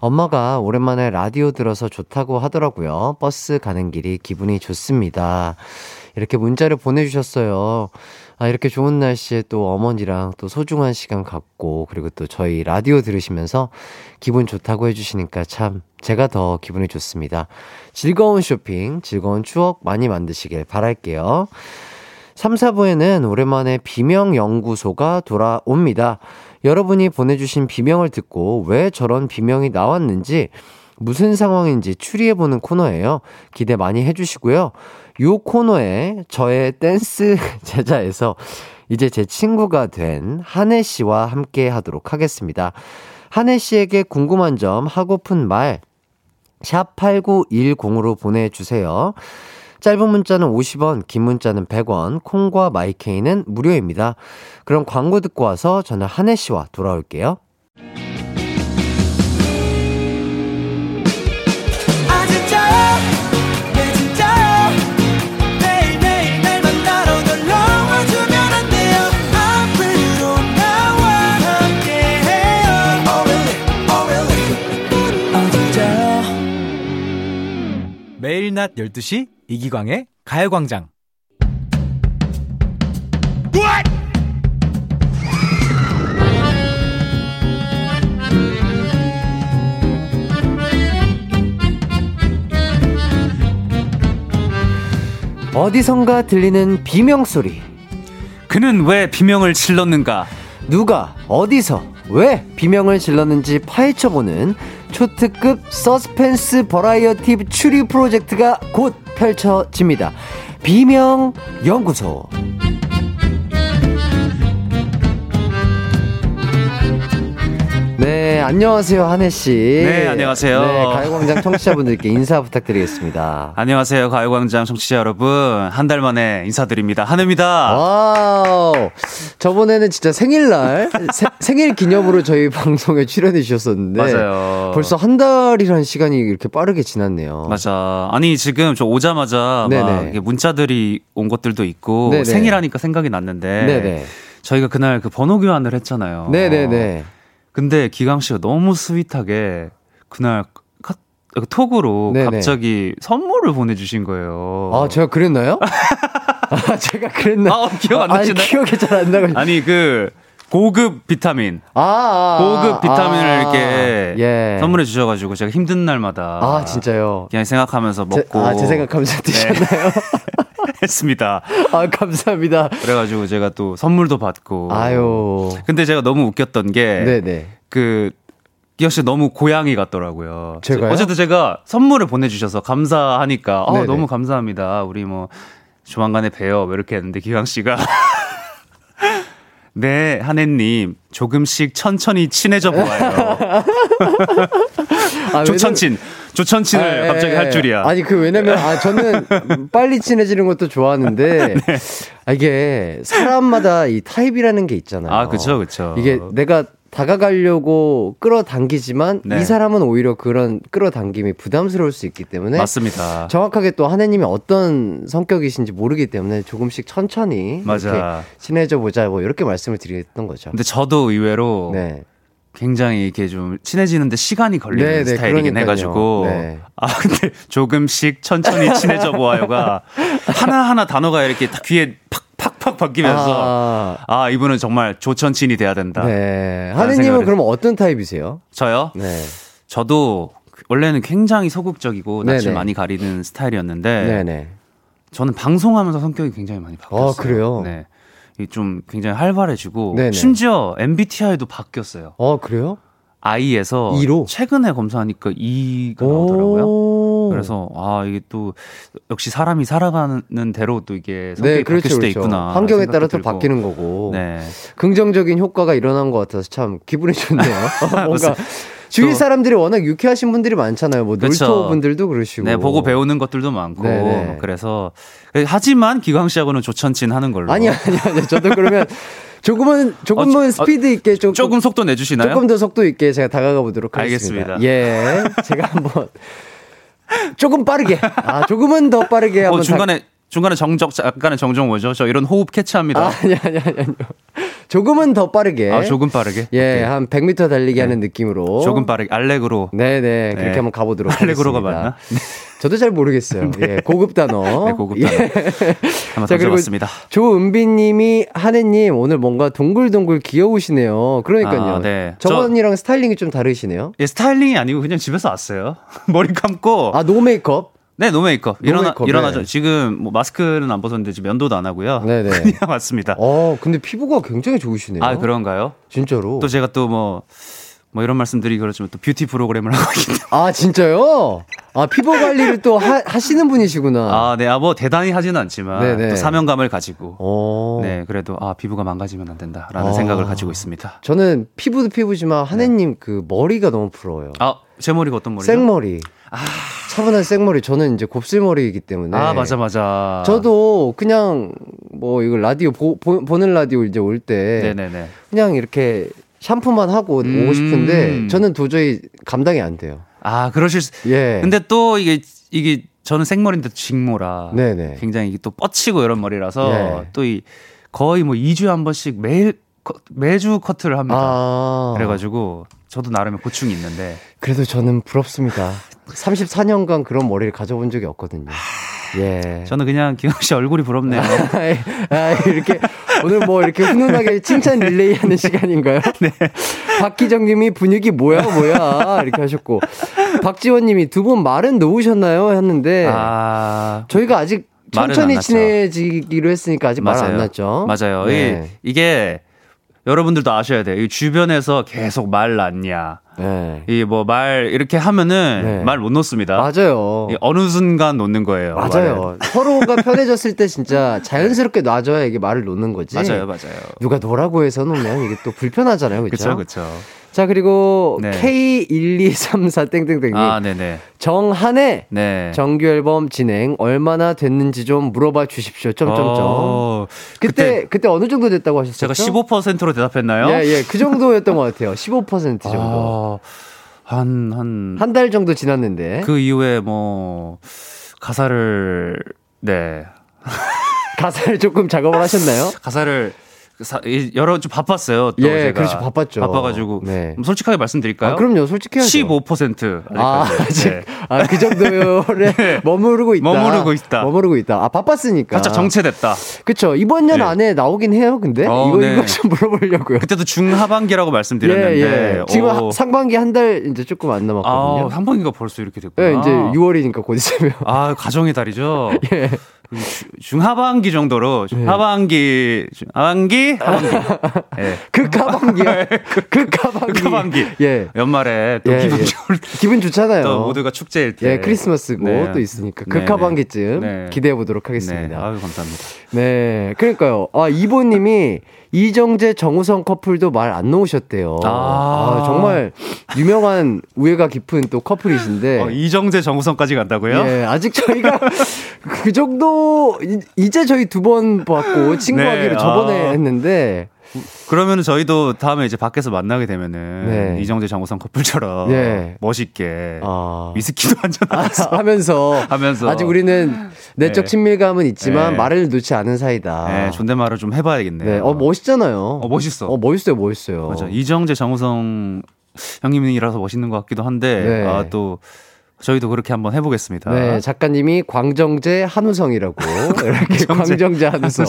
엄마가 오랜만에 라디오 들어서 좋다고 하더라고요. 버스 가는 길이 기분이 좋습니다. 이렇게 문자를 보내주셨어요. 아, 이렇게 좋은 날씨에 또 어머니랑 또 소중한 시간 갖고, 그리고 또 저희 라디오 들으시면서 기분 좋다고 해주시니까 참 제가 더 기분이 좋습니다. 즐거운 쇼핑, 즐거운 추억 많이 만드시길 바랄게요. 3, 4부에는 오랜만에 비명연구소가 돌아옵니다. 여러분이 보내주신 비명을 듣고 왜 저런 비명이 나왔는지, 무슨 상황인지 추리해보는 코너예요. 기대 많이 해주시고요. 요 코너에 저의 댄스 제자에서 이제 제 친구가 된 한혜 씨와 함께 하도록 하겠습니다. 한혜 씨에게 궁금한 점, 하고픈 말, 샵8910으로 보내주세요. 짧은 문자는 50원, 긴 문자는 100원, 콩과 마이케이는 무료입니다. 그럼 광고 듣고 와서 저는 한혜 씨와 돌아올게요. 매일 낮 12시 이기광의 가요광장. 어디선가 들리는 비명 소리. 그는 왜 비명을 질렀는가? 누가 어디서 왜 비명을 질렀는지 파헤쳐보는 초특급 서스펜스 버라이어티 추리 프로젝트가 곧 펼쳐집니다. 비명 연구소. 네, 안녕하세요, 한해 씨. 네, 안녕하세요. 네, 가요광장 청취자분들께 인사 부탁드리겠습니다. 안녕하세요. 가요광장 청취자 여러분. 한 달 만에 인사드립니다. 한해입니다. Wow. 저번에는 진짜 생일날, 세- 생일 기념으로 저희 방송에 출연해 주셨었는데. 맞아요. 벌써 한 달이라는 시간이 이렇게 빠르게 지났네요. 맞아. 아니, 지금 저 오자마자 문자들이 온 것들도 있고 네네. 생일하니까 생각이 났는데 네네. 저희가 그날 그 번호 교환을 했잖아요. 네네네. 근데 기강 씨가 너무 스윗하게 그날 카, 그 톡으로 네네. 갑자기 선물을 보내주신 거예요. 아, 제가 그랬나요? 아, 제가 그랬나? 아, 기억 안 아니, 나시나요? 기억이 잘 안 나가지고. 아니 그 고급 비타민, 아, 아, 고급 비타민을 아, 이렇게 예. 선물해 주셔가지고 제가 힘든 날마다 아, 진짜요? 그냥 생각하면서 제, 먹고 네. 아, 제 생각하면서 드셨나요? 했습니다. 아, 감사합니다. 그래가지고 제가 또 선물도 받고. 아유. 근데 제가 너무 웃겼던 게 네네. 그 기혁 씨 너무 고양이 같더라고요. 제가요? 어쨌든 제가 선물을 보내주셔서 감사하니까 아, 네네. 너무 감사합니다. 우리 뭐 조만간에 봬요. 뭐 이렇게 했는데 기광 씨가 네 한혜님 조금씩 천천히 친해져 보아요. 아, 조천친. 조천친을 아, 예, 갑자기 예. 할 줄이야. 아니 그 왜냐면 아 저는 빨리 친해지는 것도 좋아하는데 네. 아, 이게 사람마다 이 타입이라는 게 있잖아요. 아, 그쵸, 그쵸. 이게 내가 다가가려고 끌어당기지만 네. 이 사람은 오히려 그런 끌어당김이 부담스러울 수 있기 때문에 맞습니다. 정확하게 또 하느님이 어떤 성격이신지 모르기 때문에 조금씩 천천히 맞아. 친해져 보자 뭐 이렇게 말씀을 드렸던 거죠. 근데 저도 의외로 네. 굉장히 이렇게 좀 친해지는데 시간이 걸리는 네, 네, 스타일이긴 그러니까요. 해가지고 네. 아 근데 조금씩 천천히 친해져 보아요가 하나 하나 단어가 이렇게 다 귀에 팍 팍팍 바뀌면서 아, 아, 이분은 정말 조천친이 돼야 된다. 네. 하느님은 그럼 어떤 타입이세요? 저요? 네. 저도 원래는 굉장히 소극적이고 낯을 네네. 많이 가리는 스타일이었는데 네네. 저는 방송하면서 성격이 굉장히 많이 바뀌었어요. 아, 그래요? 네. 이좀 굉장히 활발해지고 네네. 심지어 MBTI도 바뀌었어요. 어, 그래요? I에서 E로? 최근에 검사하니까 E가 나오더라고요. 오. 그래서 아 이게 또 역시 사람이 살아가는 대로 또 이게 성격이 네, 그렇죠, 바뀔 수도 그렇죠. 있구나. 환경에 따라 또. 바뀌는 거고. 네. 긍정적인 효과가 일어난 것 같아서 참 기분이 좋네요. 뭔가 주위 또- 사람들이 워낙 유쾌하신 분들이 많잖아요. 뭐 그쵸. 놀토 분들도 그러시고. 네, 보고 배우는 것들도 많고. 네네. 그래서 하지만 기광 씨하고는 조천친 하는 걸로. 아니 아니 아니. 저도 그러면 조금은 조금은 어, 저- 스피드 있게 조금 조금 속도 내주시나요? 조금 더 속도 있게 제가 다가가 보도록 하겠습니다. 알겠습니다. 예, 제가 한번 조금 빠르게, 아 조금은 더 빠르게 한번 어, 중간에 중간에 정적 약간의 정정 뭐죠? 저 이런 호흡 캐치합니다. 다, 아, 아니 아니 아니 아니요. 조금은 더 빠르게. 아, 조금 빠르게. 예, 오케이. 한 100m 달리기 하는 느낌으로. 조금 빠르게 알렉으로. 네 네 그렇게 네. 한번 가 보도록 알레그로가 하겠습니다. 맞나? 저도 잘 모르겠어요. 예, 고급 단어. 네, 고급 예. 단어. 한번 자, 그리고 던져봤습니다. 조은비님이 하느님 오늘 뭔가 동글동글 귀여우시네요. 그러니까요. 아, 네. 저번이랑 스타일링이 좀 다르시네요. 예, 스타일링이 아니고 그냥 집에서 왔어요. 머리 감고. 아 no makeup. 네, no makeup. 일어나 메이크업, 일어나죠. 네. 지금 뭐 마스크는 안 벗었는데 지금 면도도 안 하고요. 네네. 그냥 왔습니다. 어 근데 피부가 굉장히 좋으시네요. 아, 그런가요? 진짜로. 또 제가 또 뭐 뭐 이런 말씀드리기 그렇지만 또 뷰티 프로그램을 하고 있기 때문에 아 진짜요? 아 피부 관리를 또 하, 하시는 분이시구나. 아, 네, 아, 뭐 대단히 하지는 않지만 네네. 또 사명감을 가지고 어. 네, 그래도 아 피부가 망가지면 안 된다라는 아. 생각을 가지고 있습니다. 저는 피부도 피부지만 한해 님 그 머리가 너무 부러워요. 아, 제 머리가 어떤 머리죠? 생머리. 차분한 생머리. 저는 이제 곱슬머리이기 때문에. 아, 맞아, 맞아. 저도 그냥 뭐 이거 라디오 보, 는 라디오 이제 올 때 네네네. 그냥 이렇게 샴푸만 하고 음. 오고 싶은데 저는 도저히 감당이 안 돼요. 아, 그러실 수. 예. 근데 또 이게 이게 저는 생머리인데 직모라 네네. 굉장히 또 뻗치고 이런 머리라서 예. 또이 거의 뭐 2주에 한 번씩 매일 커- 매주 커트를 합니다. 아. 그래가지고 저도 나름의 고충이 있는데 그래도 저는 부럽습니다. 34년간 그런 머리를 가져본 적이 없거든요. 예. 저는 그냥 기광 씨 얼굴이 부럽네요. 아, 이렇게 오늘 뭐 이렇게 훈훈하게 칭찬 릴레이 하는 시간인가요? 네. 박기정 님이 분위기 뭐야 뭐야 이렇게 하셨고 박지원 님이 두 분 말은 놓으셨나요? 했는데 아 저희가 아직 천천히. 친해지기로 했으니까 아직 말 안. 났죠. 맞아요. 네. 이, 이게 여러분들도 아셔야 돼요. 이 주변에서 계속 말 났냐. 네. 이뭐 말 이렇게 하면은 네. 말못 놓습니다. 맞아요. 이 어느 순간 놓는 거예요. 맞아요. 서로가 편해졌을 때 진짜 자연스럽게 놔줘야 이게 말을 놓는 거지. 맞아요, 맞아요. 누가 놓으라고 해서 놓으면 이게 또 불편하잖아요. 그렇죠? 그렇죠, 그렇죠. 자, 그리고 네. K1234 땡땡땡님. 아, 네네. 정한의 네. 정규 앨범 진행 얼마나 됐는지 좀 물어봐 주십시오. 점점점. 어, 그때 그때 어느 정도 됐다고 하셨어요? 제가 15%로 대답했나요? 예, 예. 그 정도였던 것 같아요. 15% 정도. 아, 한, 한, 한 달 정도 지났는데. 그 이후에 뭐, 가사를, 네. 가사를 조금 작업을 하셨나요? 가사를, 여러, 좀 바빴어요. 또 예, 제가. 그렇죠. 바빴죠. 바빠가지고. 네. 뭐 솔직하게 말씀드릴까요? 아, 그럼요. 솔직해야죠. 15%. 아, 아직, 아, 그 정도에 머무르고 있다. 네. 머무르고 있다. 머무르고 있다. 아, 바빴으니까. 살짝 정체됐다. 그쵸. 이번 년 네. 안에 나오긴 해요, 근데. 어, 이거, 네. 이거 좀 물어보려고요. 그때도 중하반기라고 말씀드렸는데. 예, 예. 지금 오. 하- 상반기 한 달 이제 조금 안 남았거든요. 아, 상반기가 벌써 이렇게 됐구나. 예, 이제 6월이니까 곧 있으면. 아, 가정의 달이죠? 예. 주- 중하반기 정도로 네. 하반기 중- 하반기 하반기 예. 극하반기요. 극하반기. 극하반기. 예. 연말에 또 예, 기분 예. 좋을 때 기분 좋잖아요. 또 모두가 축제일 때 예, 크리스마스고 네. 또 있으니까 네, 극하반기쯤 네. 기대해 보도록 네. 하겠습니다. 아유 감사합니다. 네, 그러니까요. 아 이보님이 이정재 정우성 커플도 말 안 놓으셨대요. 아. 아, 정말 유명한 우애가 깊은 또 커플이신데. 어, 이정재 정우성까지 간다고요? 예, 아직 저희가 그 정도 이- 이제 저희 두 번 봤고 친구하기로 네, 저번에 아. 했는데 그러면 저희도 다음에 이제 밖에서 만나게 되면은 네. 이정재 정우성 커플처럼 네. 멋있게 아, 위스키도 한잔 하면서 하면서 하면서 아직 우리는 내적 네. 친밀감은 있지만 네. 말을 놓지 않은 사이다. 네, 존댓말을 좀 해봐야겠네요. 네, 어 멋있잖아요. 어, 멋있어. 어 멋있어요, 멋있어요. 맞아. 이정재 정우성 형님이라서 멋있는 것 같기도 한데 네. 아, 또 저희도 그렇게 한번 해보겠습니다. 네, 작가님이 광정재 한우성이라고 이렇게 광정재 한우성.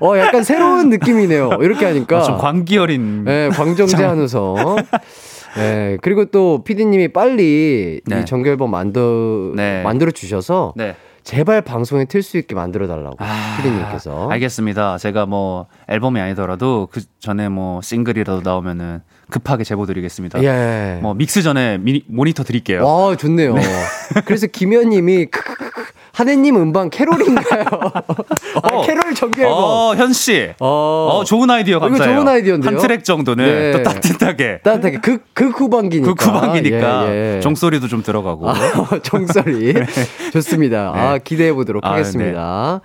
어, 약간 새로운 느낌이네요. 이렇게 하니까. 아, 좀 광기 어린 네, 광정재 한우성. 네, 그리고 또 PD님이 빨리 네. 이 정결범 만들 네. 만들어 주셔서 네. 제발 방송에 틀 수 있게 만들어 달라고 아, PD님께서. 알겠습니다. 제가 뭐 앨범이 아니더라도 그 전에 뭐 싱글이라도 나오면은 급하게 제보 드리겠습니다. 예. 뭐 믹스 전에 미니, 모니터 드릴게요. 와, 좋네요. 그래서 김현 님이 한해 님 음반 캐롤인가요? 아, 어. 캐롤 정규앨범. 어, 현 씨. 어, 어, 좋은 아이디어 이거 감사해요. 좋은 아이디어인데요? 한 트랙 정도는 네. 또 따뜻하게. 따뜻하게 극, 극 후반기니까. 그 후반기니까 예, 예. 종소리도 좀 들어가고. 아, 종소리. 좋습니다. 네. 아, 기대해 보도록 아, 하겠습니다.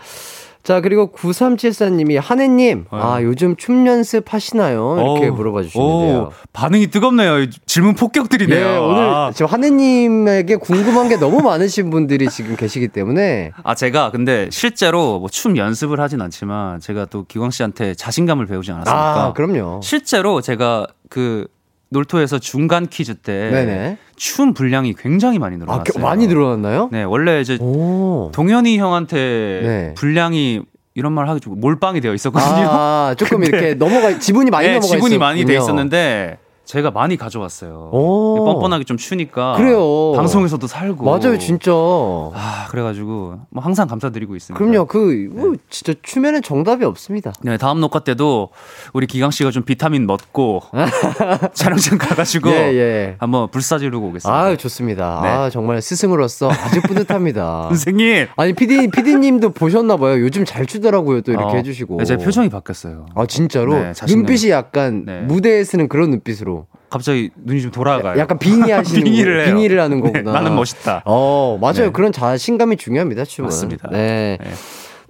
자, 그리고 9374님이 하네님, 아, 요즘 춤 연습 하시나요? 이렇게 어우, 물어봐 주시는데요. 오, 반응이 뜨겁네요. 질문 폭격들이네요. 네, 오늘 아. 지금 하네님에게 궁금한 게 너무 많으신 분들이 지금 계시기 때문에. 아, 제가 근데 실제로 뭐 춤 연습을 하진 않지만 제가 또 기광 씨한테 자신감을 배우지 않았습니까? 아, 그럼요. 실제로 제가 그 놀토에서 중간 퀴즈 때 네네. 춤 분량이 굉장히 많이 아, 늘어났어요. 그- 많이 늘어났나요? 네, 원래 이제 오. 동현이 형한테 네. 분량이 이런 말 하기 좀 몰빵이 되어 있었거든요. 아, 조금 이렇게 넘어가, 지분이 많이 네, 넘어가 지분이 많이 돼 있었군요. 있었는데 제가 많이 가져왔어요. 오. 뻔뻔하게 좀 추니까 그래요. 방송에서도 살고 맞아요, 진짜. 아, 그래가지고 뭐 항상 감사드리고 있습니다. 그럼요, 그, 뭐, 진짜 춤에는 정답이 없습니다. 네, 다음 녹화 때도 우리 기강 씨가 좀 비타민 먹고 촬영장 가가지고 예, 예. 한번 불사지르고 오겠습니다. 아 좋습니다. 네. 아, 정말 스승으로서 아주 뿌듯합니다. 선생님. 아니, PD, PD님도 보셨나 봐요. 요즘 잘 추더라고요. 또 이렇게 어, 해주시고. 네, 제 표정이 바뀌었어요. 아, 진짜로? 네, 눈빛이 약간 네. 무대에 쓰는 그런 눈빛으로. 갑자기 눈이 좀 돌아가요. 약간 빙의하시는 빙의를 거- 해요. 빙의를 하는 네, 거구나. 나는 멋있다. 어, 맞아요. 네. 그런 자신감이 중요합니다, 춤은. 맞습니다. 네. 네.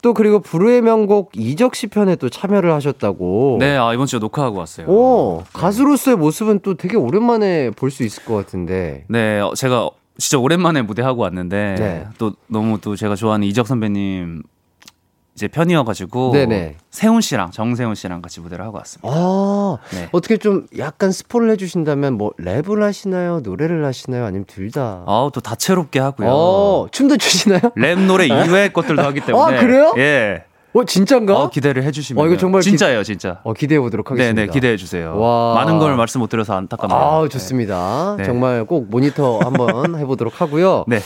또 그리고 불후의 명곡 이적 시 편에 또 참여를 하셨다고. 네, 아, 이번 주에 녹화하고 왔어요. 오, 가수로서의 모습은 또 되게 오랜만에 볼 수 있을 것 같은데. 네, 어, 제가 진짜 오랜만에 무대 하고 왔는데 네. 또 너무 또 제가 좋아하는 이적 선배님 이제 편이어가지고 네네. 세훈 씨랑 정세훈 씨랑 같이 무대를 하고 왔습니다. 아, 네. 어떻게 좀 약간 스포를 해주신다면 뭐 랩을 하시나요? 노래를 하시나요? 아니면 둘 다? 아우 또 다채롭게 하고요. 어, 춤도 추시나요? 랩 노래 이외의 것들도 하기 때문에. 아, 그래요? 예. 어, 진짠가? 어, 기대를 해주시면. 어, 이거 정말 기- 진짜예요, 진짜. 어, 기대해 보도록 하겠습니다. 네네, 기대해 주세요. 와. 많은 걸 말씀 못 드려서 안타깝네요. 아, 좋습니다. 네. 정말 꼭 모니터 한번 해보도록 하고요. 네.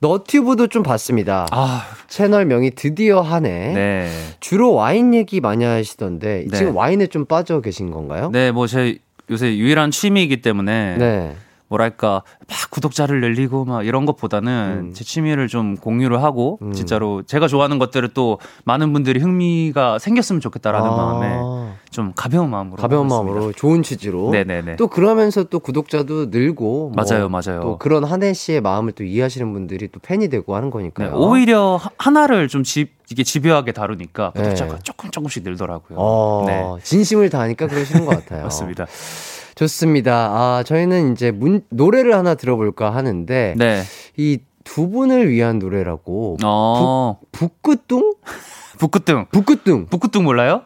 너튜브도 좀 봤습니다. 아, 채널명이 드디어 하네. 네. 주로 와인 얘기 많이 하시던데 네. 지금 와인에 좀 빠져 계신 건가요? 네, 뭐 제 요새 유일한 취미이기 때문에 네. 뭐랄까 막 구독자를 늘리고 막 이런 것보다는 음. 제 취미를 좀 공유를 하고 음. 진짜로 제가 좋아하는 것들을 또 많은 분들이 흥미가 생겼으면 좋겠다라는 아, 마음에 좀 가벼운 마음으로 가벼운. 마음으로 좋은 취지로 네네네. 또 그러면서 또 구독자도 늘고 뭐 맞아요, 맞아요. 또 그런 한혜 씨의 마음을 또 이해하시는 분들이 또 팬이 되고 하는 네, 거니까요. 오히려 하- 하나를 좀 집, 이게 집요하게 다루니까 네. 구독자가 조금 조금씩 늘더라고요. 어, 네. 진심을 다하니까 그러시는 것 같아요. 맞습니다. 좋습니다. 아, 저희는 이제 문, 노래를 하나 들어볼까 하는데 네. 이두 분을 위한 노래라고 어, 북구뚱? 북구뚱. 북구뚱. 북구뚱 몰라요?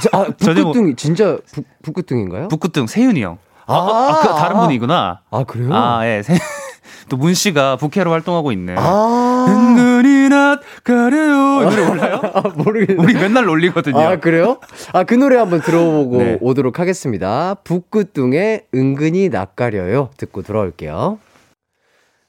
저- 아, 전혀 뭐- 북구뚱 진짜 북, 북구뚱인가요? 북구뚱 세윤이 형. 아, 아, 아, 그 다른 아. 분이구나. 아, 그래요? 아, 예. 세- 또문 씨가 부캐로 활동하고 있네. 아. 은근히 낯가려요. 이 노래 몰라요? 아, 모르겠네. 우리 맨날 놀리거든요. 아, 그래요? 아, 그 노래 한번 들어보고 네. 오도록 하겠습니다. 북구뚱의 은근히 낯가려요. 듣고 돌아올게요.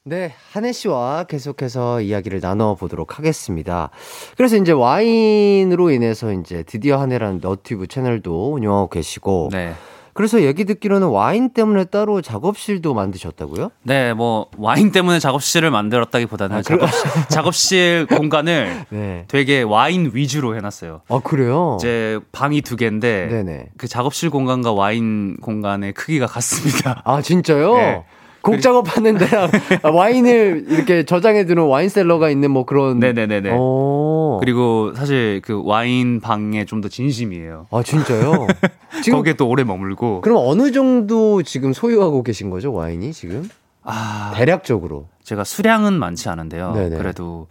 네, 한혜 씨와 계속해서 이야기를 나눠보도록 하겠습니다. 그래서 이제 와인으로 인해서 이제 드디어 한혜라는 너튜브 채널도 운영하고 계시고. 네. 그래서 얘기 듣기로는 와인 때문에 따로 작업실도 만드셨다고요? 네, 뭐 와인 때문에 작업실을 만들었다기보다는 아, 작업실, 작업실 공간을 네. 되게 와인 위주로 해놨어요. 아, 그래요? 이제 방이 두 개인데 네네. 그 작업실 공간과 와인 공간의 크기가 같습니다. 아, 진짜요? 네. 곡 작업하는 데랑 와인을 이렇게 저장해 두는 와인셀러가 있는 뭐 그런. 네네네네. 오. 그리고 사실 그 와인 방에 좀 더 진심이에요. 아, 진짜요? 지금 거기에 또 오래 머물고. 그럼 어느 정도 지금 소유하고 계신 거죠, 와인이 지금? 아, 대략적으로. 제가 수량은 많지 않은데요. 네네. 그래도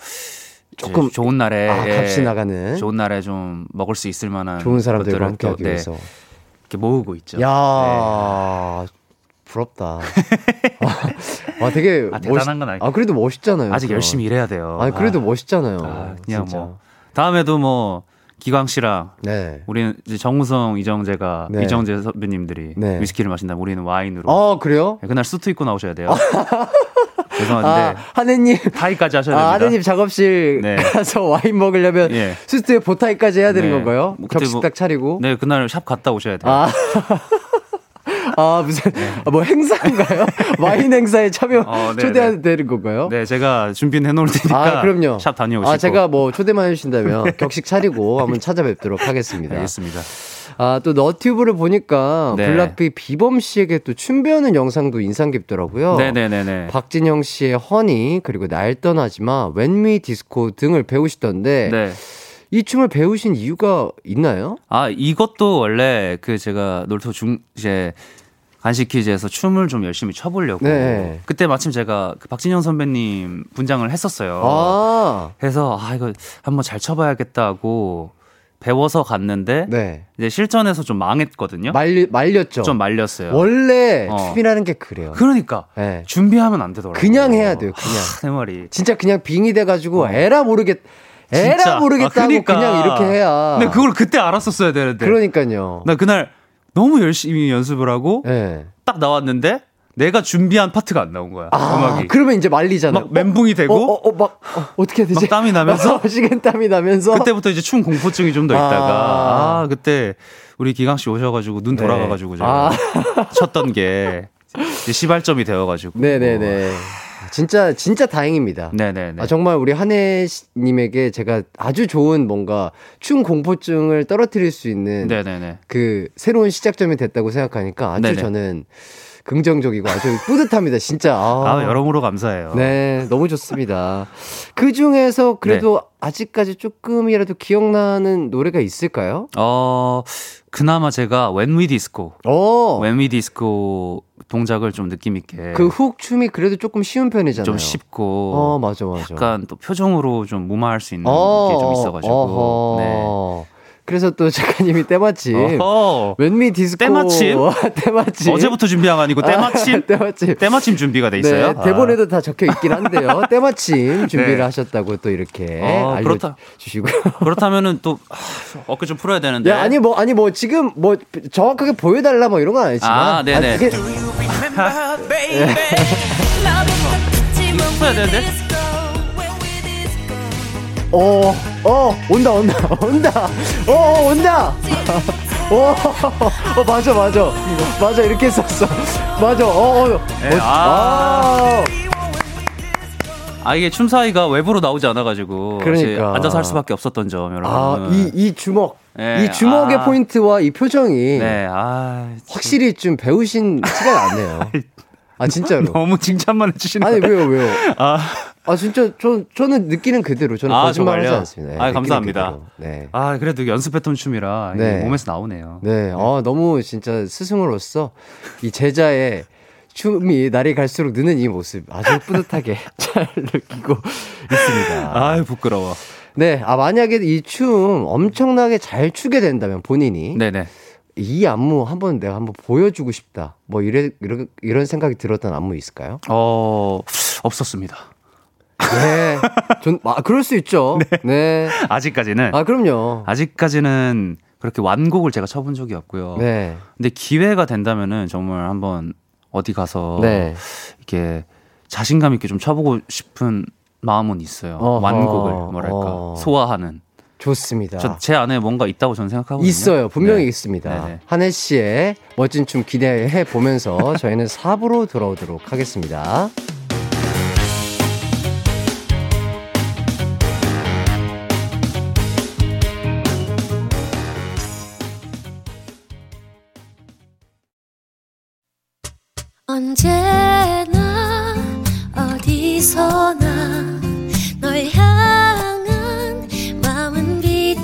조금- 좋은 날에 아, 값이 나가는 좋은 날에 좀 먹을 수 있을 만한 좋은 사람들과 함께 또, 하기 네, 위해서. 이렇게 모으고 있죠. 야 부럽다. 아, 되게 아, 대단한 건 아니고. 아, 그래도 멋있잖아요. 아직 그럼. 열심히 일해야 돼요. 아니, 그래도 아, 멋있잖아요. 아, 그냥 진짜. 뭐 다음에도 뭐 기광 씨랑 네. 우리는 이제 정우성, 이정재가 네. 이정재 선배님들이 네. 위스키를 마신다면 우리는 와인으로. 어, 그래요? 네, 그날 수트 입고 나오셔야 돼요. 죄송한데 아, 하느님. 타이까지 하셔야 아, 됩니다. 하느님 작업실 네. 가서 와인 먹으려면 예. 수트에 보타이까지 해야 되는 네. 건가요? 뭐 격식 뭐- 딱 차리고. 네, 그날 샵 갔다 오셔야 돼요. 아. 아, 무슨, 네. 아, 뭐 행사인가요? 와인 행사에 참여, 어, 네, 초대해야 되는 건가요? 네, 제가 준비해 놓을 테니까 아, 그럼요. 샵 다녀오시고. 아, 제가 뭐 초대만 해주신다면 격식 차리고 한번 찾아뵙도록 하겠습니다. 알겠습니다. 아, 또 너튜브를 보니까 네. 블락비 비범 씨에게 또 춤 배우는 영상도 인상 깊더라고요. 네네네네. 박진영 씨의 허니, 그리고 날 떠나지 마, 웬미 디스코 등을 배우시던데, 네. 이 춤을 배우신 이유가 있나요? 아, 이것도 원래 그 제가 놀토 중, 이제 간식 퀴즈에서 춤을 좀 열심히 춰보려고. 네. 그때 마침 제가 그 박진영 선배님 분장을 했었어요. 아, 해서 아, 이거 한번 잘 춰봐야겠다 하고 배워서 갔는데 네. 이제 실전에서 좀 망했거든요. 말리, 말렸죠. 좀 말렸어요. 원래 어. 춤이라는 게 그래요. 그러니까 네. 준비하면 안 되더라고요. 그냥 해야 돼요, 그냥. 아, 내 말이. 진짜 그냥 빙의 돼가지고 에라 모르겠, 에라 어. 모르겠다고 아, 그러니까. 그냥 이렇게 해야. 근데 그걸 그때 알았었어야 되는데. 그러니까요. 나 그날 너무 열심히 연습을 하고 네. 딱 나왔는데 내가 준비한 파트가 안 나온 거야. 아, 음악이. 그러면 이제 말리잖아요. 막 멘붕이 되고 어, 어, 어, 막, 어, 해야 되지? 막 땀이 나면서? 어, 식은 땀이 나면서. 그때부터 이제 춤 공포증이 좀 더 있다가 아. 아, 그때 우리 기강 씨 오셔 가지고 눈 네. 돌아가 가지고 제가 아. 쳤던 게 시발점이 되어 가지고. 네네네. 진짜, 진짜 다행입니다. 네네네. 아, 정말 우리 한혜님에게 제가 아주 좋은 뭔가 춤 공포증을 떨어뜨릴 수 있는 네네네. 그 새로운 시작점이 됐다고 생각하니까 아주 네네. 저는 긍정적이고 아주 뿌듯합니다. 진짜. 아, 아, 여러모로 감사해요. 네, 너무 좋습니다. 그 중에서 그래도 네. 아직까지 조금이라도 기억나는 노래가 있을까요? 어, 그나마 제가 When We Disco, 어, When We Disco 동작을 좀 느낌 있게 그 훅 춤이 그래도 조금 쉬운 편이잖아요. 좀 쉽고 어, 맞아, 맞아. 약간 또 표정으로 좀 무마할 수 있는 어, 게좀 있어가지고. 어허. 그래서 또 작가님이 때마침 어허. 웬미 디스코 때마침? 때마침 어제부터 준비한 거 아니고 때마침? 아, 때마침 때마침 준비가 돼 있어요? 네, 대본에도 다 적혀 있긴 한데요. 때마침 준비를 네. 하셨다고 또 이렇게 어, 그렇다. 알려 주시고. 아, 그렇다면은 또 아, 어깨 좀 풀어야 되는데. 야, 아니 뭐 아니 뭐 지금 뭐 정확하게 보여 달라 뭐 이런 건 아니지만. 아, 네네. 이게 풀어야 되는데. 어, 어, 온다, 온다, 온다, 어, 어 온다. 어, 어, 맞아, 맞아, 맞아, 이렇게 했었어. 맞아, 어, 어, 네, 어, 아. 아. 아 이게 춤 사이가 외부로 나오지 않아가지고 그러니까. 앉아서 할 수밖에 없었던 점 여러분. 아, 이, 이 주먹, 네, 이 주먹의 아. 포인트와 이 표정이 네, 아 확실히 좀 배우신 티가 나네요. 아, 진짜로. 너무 칭찬만 해주시는. 아니. 왜요, 왜요? 아, 아, 진짜, 저, 저는 느끼는 그대로. 저는 아, 거짓말 하지 정말요? 않습니다. 네, 아, 감사합니다. 네. 아 그래도 연습했던 춤이라 네. 몸에서 나오네요. 네, 아, 너무 진짜 스승으로서 이 제자의 춤이 날이 갈수록 느는 이 모습 아주 뿌듯하게 잘 느끼고 있습니다. 아 부끄러워. 네, 아, 만약에 이 춤 엄청나게 잘 추게 된다면 본인이 네네. 이 안무 한번 내가 한번 보여주고 싶다. 뭐 이래, 이런, 이런 생각이 들었던 안무 있을까요? 어 없었습니다. 네. 전, 아, 그럴 수 있죠. 네. 아직까지는 아, 그럼요. 아직까지는 그렇게 완곡을 제가 쳐본 적이 없고요. 네. 근데 기회가 된다면은 정말 한번 어디 가서 네. 이렇게 자신감 있게 좀 쳐보고 싶은 마음은 있어요. 어허. 완곡을 뭐랄까 어. 소화하는. 좋습니다. 저제 안에 뭔가 있다고 저는 생각하거든요. 있어요. 분명히 네. 있습니다. 네네. 한혜 씨의 멋진 춤 기대해 보면서 저희는 4부로 돌아오도록 하겠습니다. 언제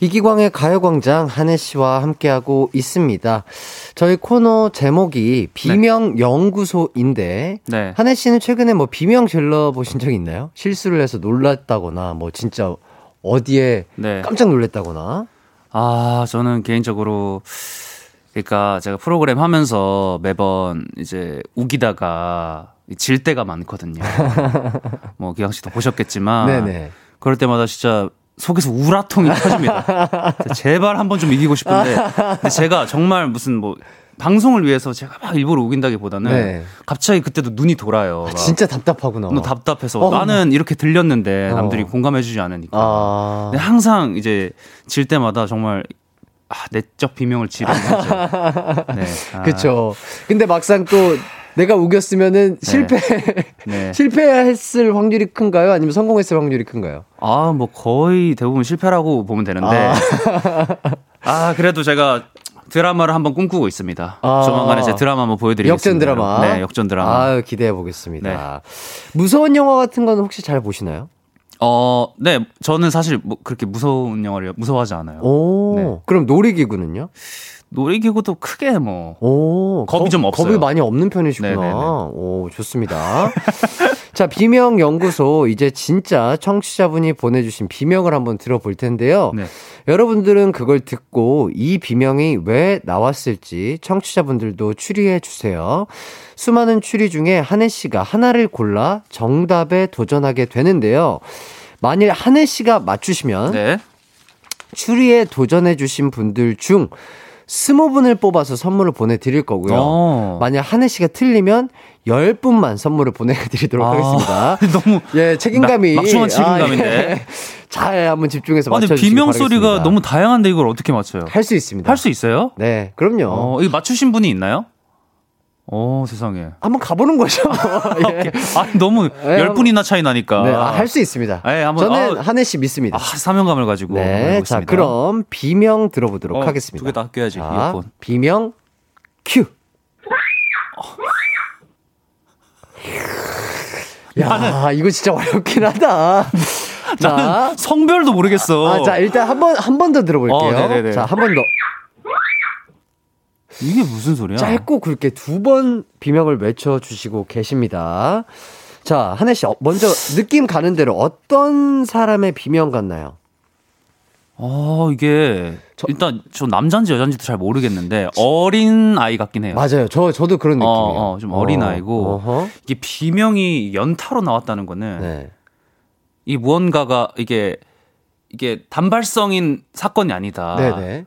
이기광의 가요광장 한혜 씨와 함께하고 있습니다. 저희 코너 제목이 비명 연구소인데 네. 한혜 씨는 최근에 뭐 비명 질러 보신 적 있나요? 실수를 해서 놀랐다거나 뭐 진짜 어디에 네. 깜짝 놀랐다거나 아, 저는 개인적으로 그러니까 제가 프로그램 하면서 매번 이제 우기다가 질 때가 많거든요. 뭐 기광 씨도 보셨겠지만 네네. 그럴 때마다 진짜 속에서 우라통이 터집니다. 제발 한번 좀 이기고 싶은데 제가 정말 무슨 뭐 방송을 위해서 제가 막 일부러 우긴다기보다는 네. 갑자기 그때도 눈이 돌아요. 막 진짜 답답하구나. 너무 답답해서 어. 나는 이렇게 들렸는데 어. 남들이 공감해주지 않으니까. 아. 근데 항상 이제 질 때마다 정말 아, 내적 비명을 지르는 거죠. 네. 아, 그쵸. 근데 막상 또 내가 우겼으면은 실패, 네. 실패했을 확률이 큰가요? 아니면 성공했을 확률이 큰가요? 아, 뭐 거의 대부분 실패라고 보면 되는데. 아, 그래도 제가 드라마를 한번 꿈꾸고 있습니다. 아. 조만간에 제 드라마 한번 보여드리겠습니다. 역전 드라마. 네, 역전 드라마. 아유, 기대해 보겠습니다. 무서운 영화 같은 건 혹시 잘 보시나요? 어, 네, 저는 사실 뭐 그렇게 무서운 영화를 무서워하지 않아요. 오, 네. 그럼 놀이기구는요? 놀이기구도 크게 뭐. 오, 겁이 겁- 좀 없어요. 겁이 많이 없는 편이시구나. 네네네. 오, 좋습니다. 자, 비명 연구소 이제 진짜 청취자분이 보내주신 비명을 한번 들어볼 텐데요. 네. 여러분들은 그걸 듣고 이 비명이 왜 나왔을지 청취자분들도 추리해 주세요. 수많은 추리 중에 한혜 씨가 하나를 골라 정답에 도전하게 되는데요. 만일 한혜 씨가 맞추시면 네. 추리에 도전해 주신 분들 중 스무 분을 뽑아서 선물을 보내드릴 거고요. 어. 만약 한혜 씨가 틀리면 열 분만 선물을 보내드리도록 아, 하겠습니다. 너무. 예, 책임감이. 막- 막중한 책임감인데. 아, 예. 잘 한번 집중해서 아니, 맞춰주시기 비명. 소리가 너무 다양한데 이걸 어떻게 맞춰요? 할 수 있습니다. 할 수 있어요? 네, 그럼요. 어, 이거 맞추신 분이 있나요? 어, 세상에. 한번 가보는 거죠. 예. 아, 너무 예, 열 분이나 차이 나니까. 네, 아, 할수 있습니다. 예, 한번- 저는 아, 한혜 씨 믿습니다. 아, 사명감을 가지고. 네. 자, 그럼 비명 들어보도록 어, 하겠습니다. 두 개다 껴야지, 자, 이어폰. 비명 큐. 야, 이거 진짜 어렵긴 하다. 자, 성별도 모르겠어. 아, 자, 일단 한 번, 한 번 더 들어볼게요. 어, 네네네. 자, 한 번 더. 이게 무슨 소리야? 짧고 굵게 두 번 비명을 외쳐주시고 계십니다. 자, 한혜 씨, 어, 먼저 느낌 가는 대로 어떤 사람의 비명 같나요? 어, 이게 일단 저 남자인지 여자인지도 잘 모르겠는데 어린 아이 같긴 해요. 맞아요. 저, 저도 그런 어, 느낌이에요. 어, 좀 어린 아이고. 어허. 이게 비명이 연타로 나왔다는 거는 네. 이 무언가가 이게 이게 단발성인 사건이 아니다. 네네.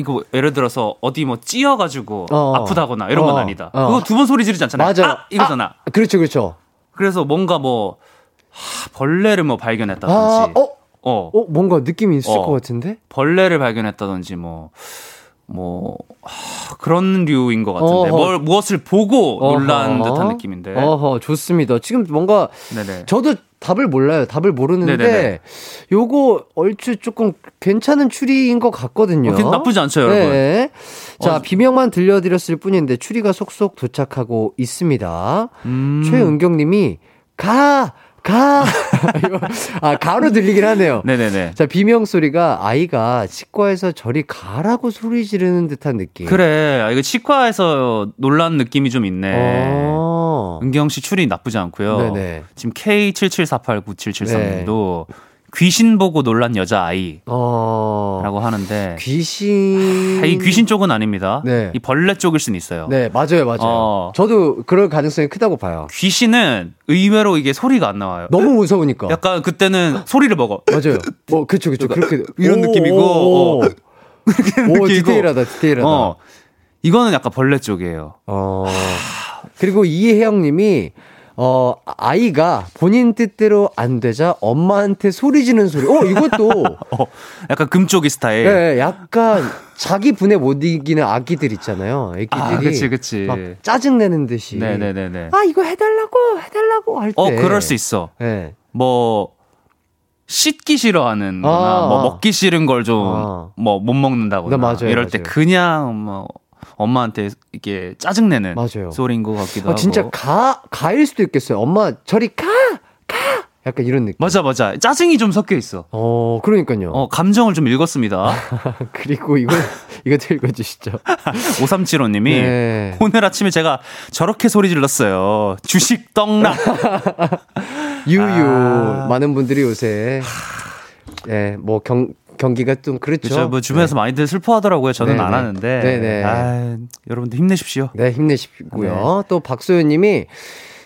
이거 예를 들어서 어디 뭐 찧어가지고 어. 아프다거나 이런 건 어. 아니다. 어. 그거 두 번 소리 지르지 않잖아요. 맞아요. 아! 이거잖아. 아, 그렇죠, 그렇죠. 그래서 뭔가 뭐 하, 벌레를 뭐 발견했다든지, 아, 어? 어, 어, 뭔가 느낌이 있을 어. 것 같은데? 벌레를 발견했다든지 뭐. 뭐 하, 그런 류인 것 같은데 어허. 뭘 무엇을 보고 놀란 어허. 듯한 느낌인데 어허, 좋습니다. 지금 뭔가 네네 저도 답을 몰라요. 답을 모르는데 네네네. 요거 얼추 조금 괜찮은 추리인 것 같거든요. 어, 괜- 나쁘지 않죠, 여러분? 네. 자, 어. 비명만 들려드렸을 뿐인데 추리가 속속 도착하고 있습니다. 음. 최은경 님이 가! 가! 아, 가로 들리긴 하네요. 네네네 자, 비명 소리가 아이가 치과에서 저리 가라고 소리 지르는 듯한 느낌. 그래 아, 이거 치과에서 놀란 느낌이 좀 있네 어. 어. 은경 씨 추리 나쁘지 않고요. 네네. 지금 K77489773님도 귀신 보고 놀란 여자 아이라고 어. 하는데 귀신. 아, 이 귀신 쪽은 아닙니다. 네. 이 벌레 쪽일 수는 있어요. 네, 맞아요, 맞아요. 어. 저도 그럴 가능성이 크다고 봐요. 귀신은 의외로 이게 소리가 안 나와요. 너무 무서우니까. 약간 그때는 소리를 먹어. 맞아요. 뭐, 그쵸, 그쵸. 그렇게. 이런 오, 느낌이고, 오, 오. 어. 오. 디테일하다, 디테일하다. 어. 이거는 약간 벌레 쪽이에요. 어. 그리고 이혜영 님이 어, 아이가 본인 뜻대로 안 되자 엄마한테 소리 지는 소리. 어, 이것도 어, 약간 금쪽이 스타일. 예, 약간 자기 분에 못 이기는 아기들 있잖아요. 애기들이 아, 그치, 그치. 막 짜증 내는 듯이. 네네네네. 아, 이거 해 달라고 해 달라고 할 때. 어, 그럴 수 있어. 예. 뭐, 씻기 싫어하는 거나, 아. 뭐, 먹기 싫은 걸 좀, 아. 뭐, 못 먹는다거나. 네, 맞아요, 이럴 때 맞아요. 그냥, 뭐, 엄마한테 이게 짜증내는 맞아요. 소리인 것 같기도 어, 하고. 진짜 가 가일 수도 있겠어요. 엄마 저리 가! 가! 약간 이런 느낌. 맞아, 맞아. 짜증이 좀 섞여 있어. 어, 그러니까요. 어, 감정을 좀 읽었습니다. 그리고 이거 이거 읽어 주시죠. 5375 님이 네. 오늘 아침에 제가 저렇게 소리 질렀어요. 주식 떡락. 유유 아. 많은 분들이 요새 예, 뭐 경, 경기가 좀 그렇죠. 그렇죠. 뭐 주변에서 많이들 슬퍼하더라고요. 저는 네네. 안 하는데. 네네. 아, 여러분들 힘내십시오. 네, 힘내시고요. 또 박소연 님이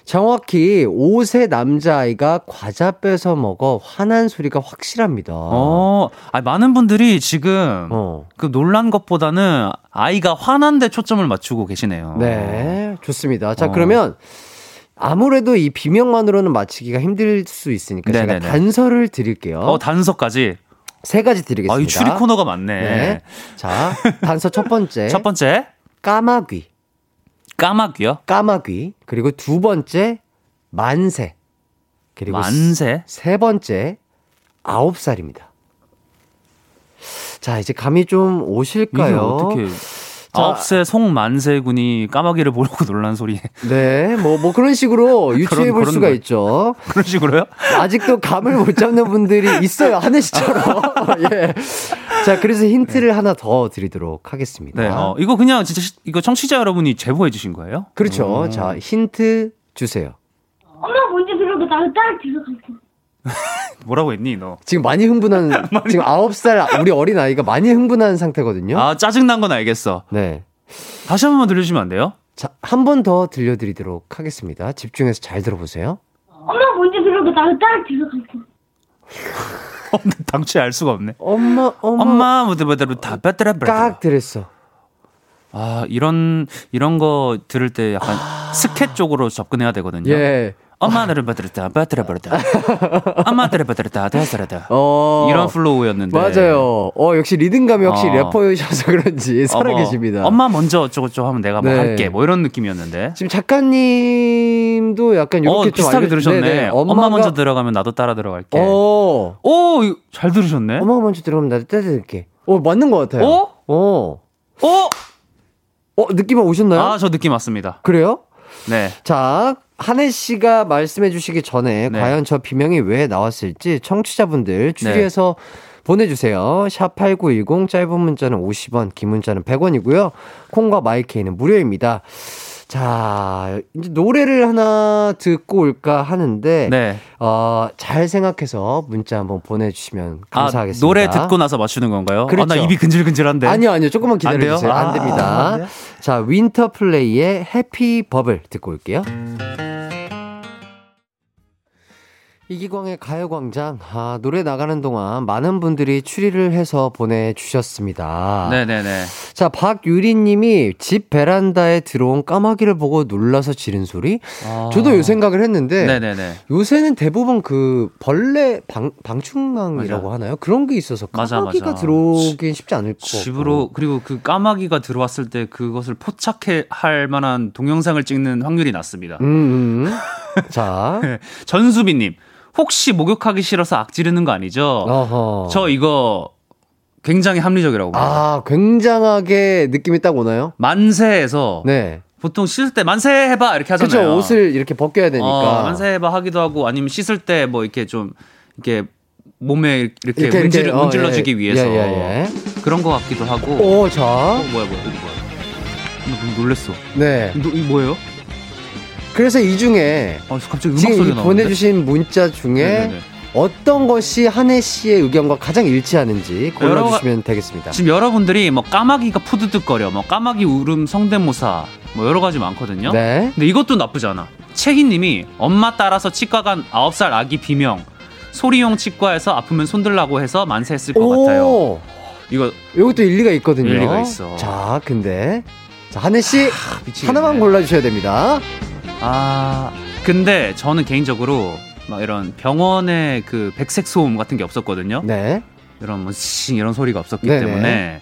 정확히 5세 남자아이가 과자 뺏어 먹어 화난 소리가 확실합니다. 어, 아 많은 분들이 지금 어. 그 놀란 것보다는 아이가 화난데 초점을 맞추고 계시네요. 네, 좋습니다. 자, 어. 그러면 아무래도 이 비명만으로는 맞히기가 힘들 수 있으니까 제가 네네네. 단서를 드릴게요. 어, 단서까지. 세 가지 드리겠습니다. 아, 이 추리 코너가 많네. 네. 자, 단서 첫 번째. 첫 번째, 까마귀. 까마귀요. 까마귀. 그리고 두 번째 만세. 그리고 만세. 세 번째 아홉 살입니다. 자, 이제 감이 좀 오실까요? 어떻게 아홉 세 송만세 군이 까마귀를 보려고 놀란 소리 네, 뭐, 뭐 그런 식으로 유추해 볼 그런 수가 거. 있죠. 그런 식으로요? 아직도 감을 못 잡는 분들이 있어요. 하늘 씨처럼. 예. 자, 그래서 힌트를 하나 더 드리도록 하겠습니다. 네, 어, 이거 그냥 진짜 시- 이거 청취자 여러분이 제보해 주신 거예요? 그렇죠. 자, 힌트 주세요. 엄마 먼저 들어가 나도 따라 들어갈게. 뭐라고 했니 너? 지금 많이 흥분한, 지금 아홉 살 우리 어린 아이가 많이 흥분한 상태거든요. 아 짜증 난 건 알겠어. 네. 다시 한 번만 들려주시면 안 돼요? 자, 한 번 더 들려드리도록 하겠습니다. 집중해서 잘 들어보세요. 엄마 먼저 들어가 나도 따라 들어갈게. 어, 당최 알 수가 없네. 엄마, 엄마. 엄마 뭐들 뭐들 다 뺐더라 깍 들었어. 아 이런 이런 거 들을 때 약간 스케 쪽으로 접근해야 되거든요. 예. 엄마들을 받들었다 받들어 버렸다. 엄마들을 받들었다 다스렸다. 어. 이런 플로우였는데. 맞아요. 어, 역시 리듬감이 역시 어. 래퍼이셔서 그런지 살아계십니다. 어, 뭐, 엄마 먼저 어쩌고 저쩌고 하면 내가 뭐 네. 할게. 뭐 이런 느낌이었는데. 지금 작가님도 약간 이렇게 어, 좀 비슷하게 들으셨네. 네네. 엄마 엄마가- 먼저 들어가면 나도 따라 들어갈게. 어. 오, 잘 들으셨네. 엄마가 먼저 들어가면 나도 떼드릴게. 어, 맞는 것 같아요. 어? 어. 어? 어, 느낌 오셨나요? 아, 저 느낌 왔습니다. 그래요? 네. 자, 한혜 씨가 말씀해 주시기 전에 네. 과연 저 비명이 왜 나왔을지 청취자분들 추리해서 보내주세요. 샵 8910 짧은 문자는 50원, 긴 문자는 100원이고요. 콩과 마이케이는 무료입니다. 자, 이제 노래를 하나 듣고 올까 하는데, 네. 어, 잘 생각해서 문자 한번 보내주시면 감사하겠습니다. 아, 노래 듣고 나서 맞추는 건가요? 그렇죠. 아, 나 입이 근질근질한데. 아니요, 아니요. 조금만 안? 기다려주세요. 안, 아, 됩니다. 안 돼요? 자, 윈터 플레이의 Happy Bubble 듣고 올게요. 이기광의 가요광장. 아, 노래 나가는 동안 많은 분들이 추리를 해서 보내주셨습니다. 네네네. 자, 박유리님이 집 베란다에 들어온 까마귀를 보고 놀라서 지른 소리? 아. 저도 요 생각을 했는데, 네네네. 요새는 대부분 그 벌레 방, 방충망이라고 맞아. 하나요? 그런 게 있어서 맞아, 까마귀가 맞아. 들어오긴 쉽지 않을 것 같고. 집으로 그리고 그 까마귀가 들어왔을 때 그것을 포착해 할 만한 동영상을 찍는 확률이 낮습니다. 음, 음. 자, 전수빈님 혹시 목욕하기 싫어서 악지르는 거 아니죠? 어허. 저 이거 굉장히 합리적이라고 봅니다. 아, 굉장하게 느낌이 딱 오나요? 만세에서 네. 보통 씻을 때 만세 해봐 이렇게 하잖아요. 그쵸, 옷을 이렇게 벗겨야 되니까. 어, 만세 해봐 하기도 하고 아니면 씻을 때 뭐 이렇게 좀 이렇게 몸에 이렇게, 이렇게, 문질, 어, 문질러지기 예. 위해서 예, 예, 그런 것 같기도 하고. 오, 자. 어, 뭐야 뭐야 이거 뭐야? 나 놀랬어. 네. 너, 이거 뭐예요? 그래서 이 중에 어, 갑자기 음악 지금 이. 보내주신 문자 중에 네네네. 어떤 것이 한혜 씨의 의견과 가장 일치하는지 골라주시면 되겠습니다. 지금 여러분들이 뭐 까마귀가 푸드득거려, 뭐 까마귀 울음 성대모사, 뭐 여러 가지 많거든요. 네. 근데 이것도 나쁘지 않아. 채희님이 엄마 따라서 치과 간 9살 아기 비명. 소리용 치과에서 아프면 손들라고 해서 만세했을 것 같아요. 오, 이거 이것도 일리가 있거든요. 일리가 있어. 자, 근데 자 한혜 씨 미치겠네. 하나만 골라주셔야 됩니다. 아 근데 저는 개인적으로 막 이런 병원의 그 백색 소음 같은 게 없었거든요. 네. 이런 뭐싱 이런 소리가 없었기 네네. 때문에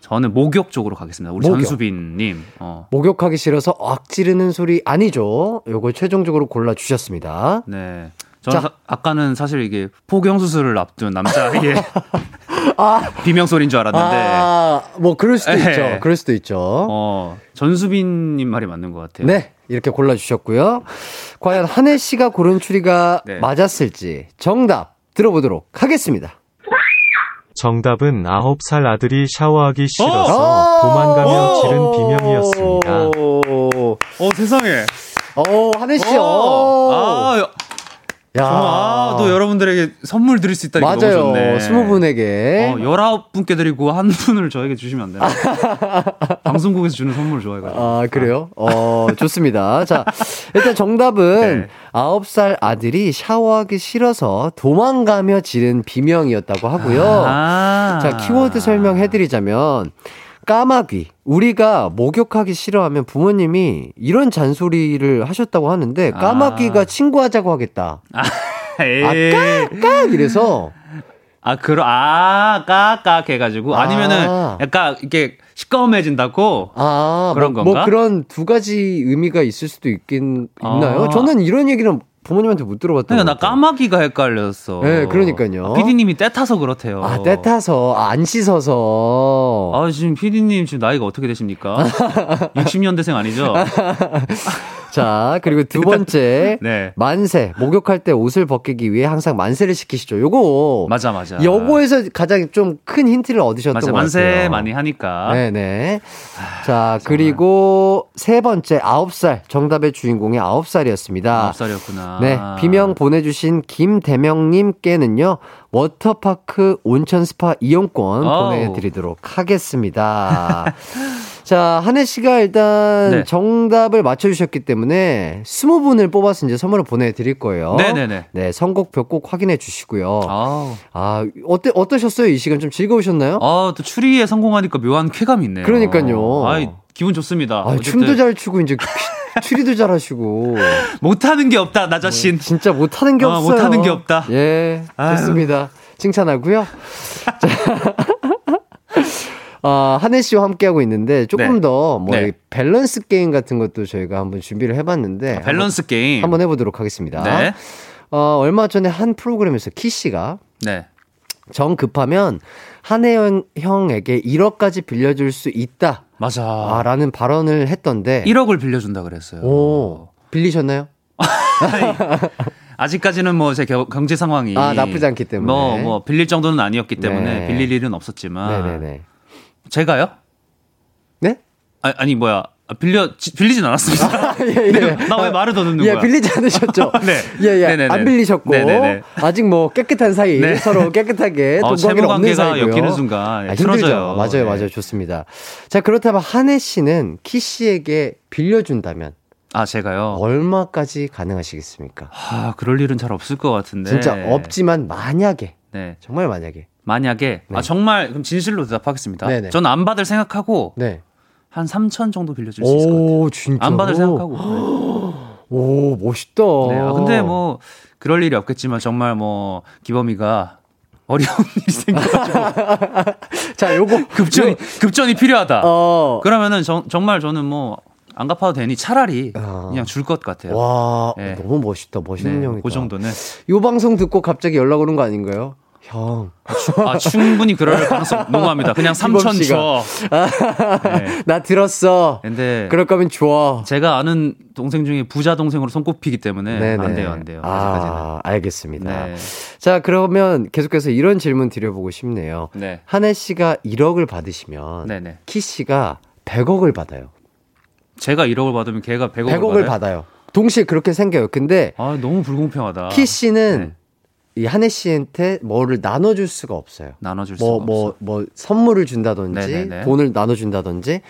저는 목욕 쪽으로 가겠습니다. 우리 목욕. 전수빈님. 어. 목욕하기 싫어서 악 지르는 소리 아니죠. 요걸 최종적으로 골라 주셨습니다. 네. 저는 자. 사- 아까는 사실 이게 포경 수술을 앞둔 남자의 아, 비명 소리인 줄 알았는데 아, 뭐 그럴 수도 네. 있죠. 그럴 수도 있죠. 어, 전수빈님 말이 맞는 것 같아요. 네, 이렇게 골라주셨고요. 과연 한혜 씨가 고른 추리가 네. 맞았을지 정답 들어보도록 하겠습니다. 정답은 9살 아들이 샤워하기 어! 싫어서 도망가며 지른 비명이었습니다. 오, 어 세상에. 오, 한혜 씨, 어. 오. 아, 야, 야. 아, 또 여러분들에게 선물 드릴 수 있다니 너무 맞아요. 좋네. 스무 분에게. 어, 19분께 드리고 한 분을 저에게 주시면 안 되나? 방송국에서 주는 선물 좋아해가지고. 아, 그래요? 어, 좋습니다. 자, 일단 정답은 네. 아홉 살 아들이 샤워하기 싫어서 도망가며 지른 비명이었다고 하고요. 아. 자, 키워드 설명해드리자면, 까마귀. 우리가 목욕하기 싫어하면 부모님이 이런 잔소리를 하셨다고 하는데, 까마귀가 아. 친구하자고 하겠다. 아, 깍! 이래서, 아, 그러, 아, 까까 해가지고. 아니면은, 아. 약간, 이렇게, 시꺼매진다고? 아, 그런 뭐, 건가? 뭐 그런 두 가지 의미가 있을 수도 있긴, 있나요? 아. 저는 이런 얘기는 부모님한테 못 들어봤던 그러니까 것 나. 까마귀가 헷갈렸어. 네, 그러니까요. 피디님이 때 타서 그렇대요. 아, 때 타서, 아, 안 씻어서. 아, 지금 피디님 지금 나이가 어떻게 되십니까? 60년대생 아니죠? 자, 그리고 두 번째. 네. 만세. 목욕할 때 옷을 벗기기 위해 항상 만세를 시키시죠. 요거. 맞아, 맞아. 요거에서 가장 좀 큰 힌트를 얻으셨던 맞아, 것 만세 같아요. 많이 하니까. 네네. 자, 그리고 세 번째, 아홉 살. 정답의 주인공이 아홉 살이었습니다. 아홉 살이었구나. 네, 비명 보내주신 김대명님께는요, 워터파크 온천 스파 이용권 아우. 보내드리도록 하겠습니다. 자, 한해 씨가 일단 네. 정답을 맞춰주셨기 때문에 스무 분을 뽑아서 이제 선물을 보내드릴 거예요. 네네네. 네, 선곡표 꼭 확인해 주시고요. 아우. 아, 어때, 어떠셨어요? 이 시간 좀 즐거우셨나요? 아, 또 추리에 성공하니까 묘한 쾌감이 있네요. 그러니까요. 아이, 기분 좋습니다. 아, 춤도 잘 추고, 이제 추리도 잘 하시고. 못하는 게 없다, 나 자신. 진짜 못하는 게 어, 없어요. 못하는 게 없다. 예, 아유. 좋습니다. 칭찬하고요. 자, 아, 한해 씨와 함께하고 있는데 조금 네. 더 뭐 네. 밸런스 게임 같은 것도 저희가 한번 준비를 해봤는데 밸런스 게임. 한번, 한번 해보도록 하겠습니다. 네. 어, 얼마 전에 한 프로그램에서 키 씨가 네. 정 급하면 한혜 형에게 1억까지 빌려줄 수 있다. 맞아. 아, 라는 발언을 했던데. 1억을 빌려준다 그랬어요. 오, 빌리셨나요? 아직까지는 뭐 제 경제 상황이 아, 나쁘지 않기 때문에. 뭐, 뭐 빌릴 정도는 아니었기 때문에 네. 빌릴 일은 없었지만 네네네. 제가요? 네? 아, 아니 뭐야 아, 빌려 지- 빌리진 않았습니다. 예, 예. 나왜 말을 더 듣는 예, 거야? 빌리지 않으셨죠? 네. 예, 예. 네네네. 안 빌리셨고. 네네네. 아직 뭐 깨끗한 사이. 네. 서로 깨끗하게 어, 돈 없는 관계가 사이고요. 엮이는 순간 아, 틀어져요. 힘들죠. 맞아요, 네. 맞아요. 좋습니다. 자, 그렇다면 한혜 씨는 키 씨에게 빌려준다면 아 제가요. 얼마까지 가능하시겠습니까? 아 그럴 일은 잘 없을 것 같은데. 진짜 없지만 만약에 네. 정말 만약에 만약에 네. 아 정말 그럼 진실로 대답하겠습니다. 네네. 저는 안 받을 생각하고 네. 한 3천 정도 빌려줄 수 있을 것 같아요. 오, 진짜. 안 받을 생각하고. 오, 멋있다. 네. 아, 근데 뭐 그럴 일이 없겠지만 정말 뭐 기범이가 어려운 일이 생겨가지고 자, 요거 급전이 급전이 필요하다. 어. 그러면은 정, 정말 저는 뭐 안 갚아도 되니 차라리 아. 그냥 줄 것 같아요. 와, 네. 너무 멋있다. 멋있는 네, 형이다. 그 정도는 요 방송 듣고 갑자기 연락 오는 거 아닌가요? 형. 아 충분히 그럴 가능성 농후합니다. 그냥 3천 씨가. 줘. 네. 나 들었어. 근데 그럴 거면 줘. 제가 아는 동생 중에 부자 동생으로 손꼽히기 때문에 네네. 안 돼요, 안 돼요. 아직까지는. 아, 알겠습니다. 네. 자, 그러면 계속해서 이런 질문 드려보고 싶네요. 네. 한혜 씨가 1억을 받으시면 네네. 키 씨가 100억을 받아요. 제가 1억을 받으면 걔가 100억을, 100억을 받아요? 받아요. 동시에 그렇게 생겨요. 근데 아, 너무 불공평하다. 키 씨는 네. 이 한혜 씨한테 뭐를 나눠줄 수가 없어요. 나눠줄 뭐, 수가 뭐, 없어. 뭐, 선물을 준다든지, 네네네. 돈을 나눠준다든지, 네.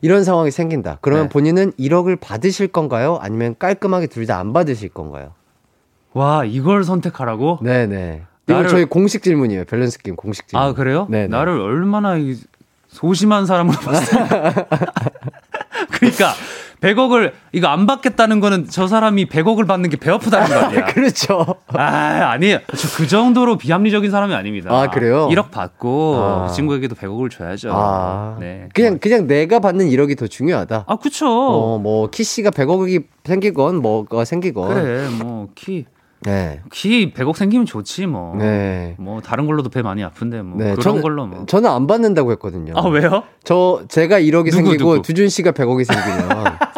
이런 상황이 생긴다. 그러면 네. 본인은 1억을 받으실 건가요? 아니면 깔끔하게 둘 다 안 받으실 건가요? 와, 이걸 선택하라고? 네네. 이거 나를- 저희 공식 질문이에요. 밸런스 게임 공식 질문. 아, 그래요? 네네. 나를 얼마나 이 소심한 사람으로 봤어요. 그러니까 100억을 이거 안 받겠다는 거는 저 사람이 100억을 받는 게 배 아프다는 거 아니야. 그렇죠. 아, 아니에요. 저그 정도로 비합리적인 사람이 아닙니다. 아, 그래요? 1억 받고 아. 그 친구에게도 100억을 줘야죠. 아, 네. 그냥, 그냥 내가 받는 1억이 더 중요하다. 아, 그쵸. 어, 뭐, 키씨가 100억이 생기건, 뭐가 생기건. 그래, 뭐, 키, 네. 키 100억 생기면 좋지, 뭐. 네. 뭐, 다른 걸로도 배 많이 아픈데, 뭐. 네, 그런 저는- 걸로 뭐. 저는 안 받는다고 했거든요. 아, 왜요? 저, 제가 1억이 누구, 생기고, 누구? 두준 씨가 100억이 생기면.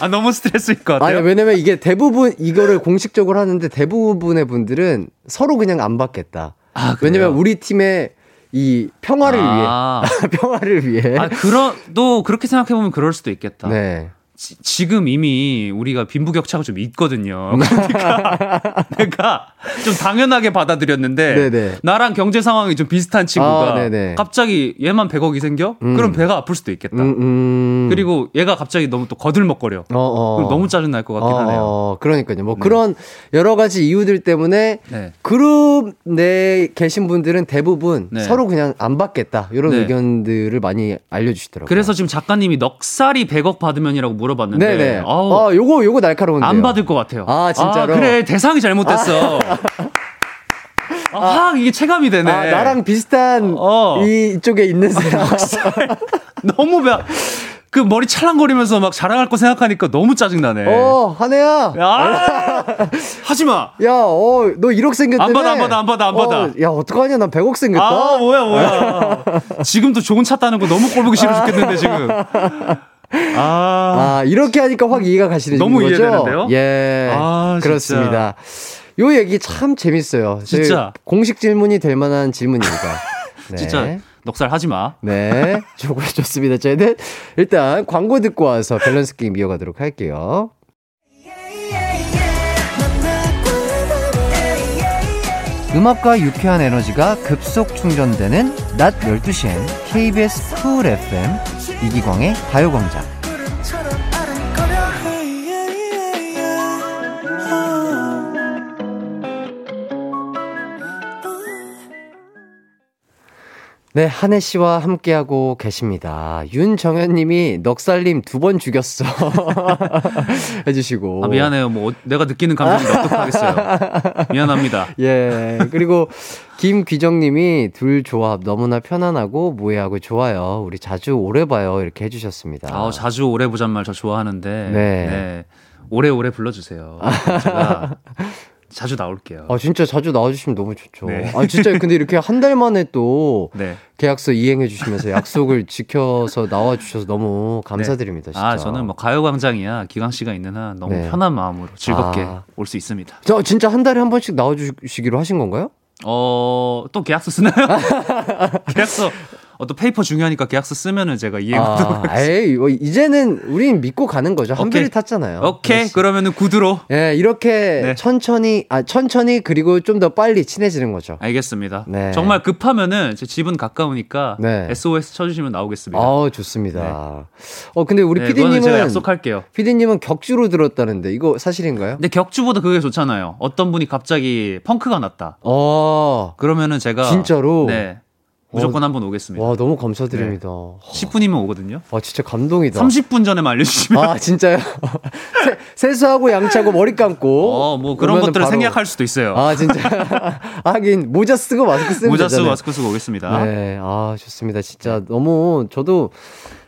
아, 너무 스트레스일 것 같아요. 아니, 왜냐면 이게 대부분, 이거를 공식적으로 하는데 대부분의 분들은 서로 그냥 안 받겠다. 아? 왜냐면 우리 팀의 이 평화를 아. 위해. 평화를 위해. 아, 그런, 또 그렇게 생각해 보면 그럴 수도 있겠다. 네. 지, 금 이미 우리가 빈부격차가 좀 있거든요. 네. 그러니까 내가 좀 당연하게 받아들였는데 네네. 나랑 경제 상황이 좀 비슷한 친구가 아. 갑자기 얘만 100억이 생겨? 음. 그럼 배가 아플 수도 있겠다. 음, 음. 그리고 얘가 갑자기 너무 또 거들먹거려. 어, 어. 너무 짜증 날 것 같긴 어, 하네요. 어, 그러니까요. 뭐 네. 그런 여러 가지 이유들 때문에 네. 그룹 내에 계신 분들은 대부분 네. 서로 그냥 안 받겠다. 이런 네. 의견들을 많이 알려주시더라고요. 그래서 지금 작가님이 넉살이 100억 받으면이라고 물어 봤는데 네네. 아우, 아, 요거, 요거 날카로운데요. 안 받을 것 같아요. 아, 진짜로? 그래 대상이 잘못됐어. 아, 확 이게 체감이 되네. 아, 나랑 비슷한 어. 이- 이쪽에 있는 사람. 너무 배, 그 머리 찰랑거리면서 막 자랑할 거 생각하니까 너무 짜증나네. 어, 한혜야. 아! 하지 마. 야, 어, 너 1억 생겼다며? 안 받아, 안 받아, 안 받아, 안 받아. 어, 야, 어떡하냐, 나 100억 생겼다. 아, 뭐야, 뭐야. 지금도 좋은 차 따는 거 너무 꼴 보기 싫어 죽겠는데, 지금. 아. 아, 이렇게 하니까 확 이해가 가시는 너무 거죠? 이해되는데요? 예. 아. 그렇습니다. 요 얘기 참 재밌어요. 진짜. 공식 질문이 될 만한 질문입니다. 네. 진짜 넉살 하지 마. 네. 좋고 좋습니다. 저희는 일단 광고 듣고 와서 밸런스 게임 이어가도록 할게요. 음악과 유쾌한 에너지가 급속 충전되는 낮 12시엔 KBS 쿨 FM 이기광의 가요광장. 네, 한혜 씨와 함께하고 계십니다. 윤정현 님이 넉살님 두 번 죽였어. 해주시고. 아, 미안해요. 뭐, 어- 내가 느끼는 감정이 어떡하겠어요. 미안합니다. 예. 그리고 김귀정 님이 둘 조합 너무나 편안하고 무해하고 좋아요. 우리 자주 오래 봐요. 이렇게 해주셨습니다. 아, 자주 오래 보잔 말 저 좋아하는데. 네. 네. 오래오래 불러주세요. 제가 자주 나올게요. 아, 진짜 자주 나와주시면 너무 좋죠. 네. 아, 진짜 근데 이렇게 한 달 만에 또 네. 계약서 이행해 주시면서 약속을 지켜서 나와 주셔서 너무 감사드립니다. 진짜. 아, 저는 뭐 가요광장이야. 기광 씨가 있는 한 너무 네. 편한 마음으로 즐겁게 아. 올수 있습니다. 저 진짜 한 달에 한 번씩 나와주시기로 하신 건가요? 어, 또 계약서 쓰나요? 계약서, 어, 또 페이퍼 중요하니까 계약서 쓰면은 제가 이해하도록 아, 에이, 뭐 이제는 우린 믿고 가는 거죠. 오케이. 한배를 탔잖아요. 오케이. 그렇지. 그러면은 구두로. 예, 이렇게 네. 천천히, 아, 천천히 그리고 좀 더 빨리 친해지는 거죠. 알겠습니다. 네. 정말 급하면은 제 집은 가까우니까 네. SOS 쳐 주시면 나오겠습니다. 아우, 좋습니다. 어, 근데 우리 네, 그거는 제가 피디 님은, 약속할게요. 피디 님은 격주로 들었다는데, 이거 사실인가요? 근데 격주보다 그게 좋잖아요. 어떤 분이 갑자기 펑크가 났다. 어, 그러면은 제가 진짜로? 네. 무조건 한번 오겠습니다. 와, 너무 감사드립니다. 10분이면 오거든요. 와, 진짜 감동이다. 30분 전에만 알려주시면. 아, 진짜요? 세, 세수하고 양치하고 머리 감고. 어, 뭐 그런 것들을 바로- 생략할 수도 있어요. 아, 진짜. 하긴, 모자 쓰고 마스크 쓰면 모자 쓰고 되잖아요. 마스크 쓰고 오겠습니다. 네, 아, 좋습니다. 진짜 너무 저도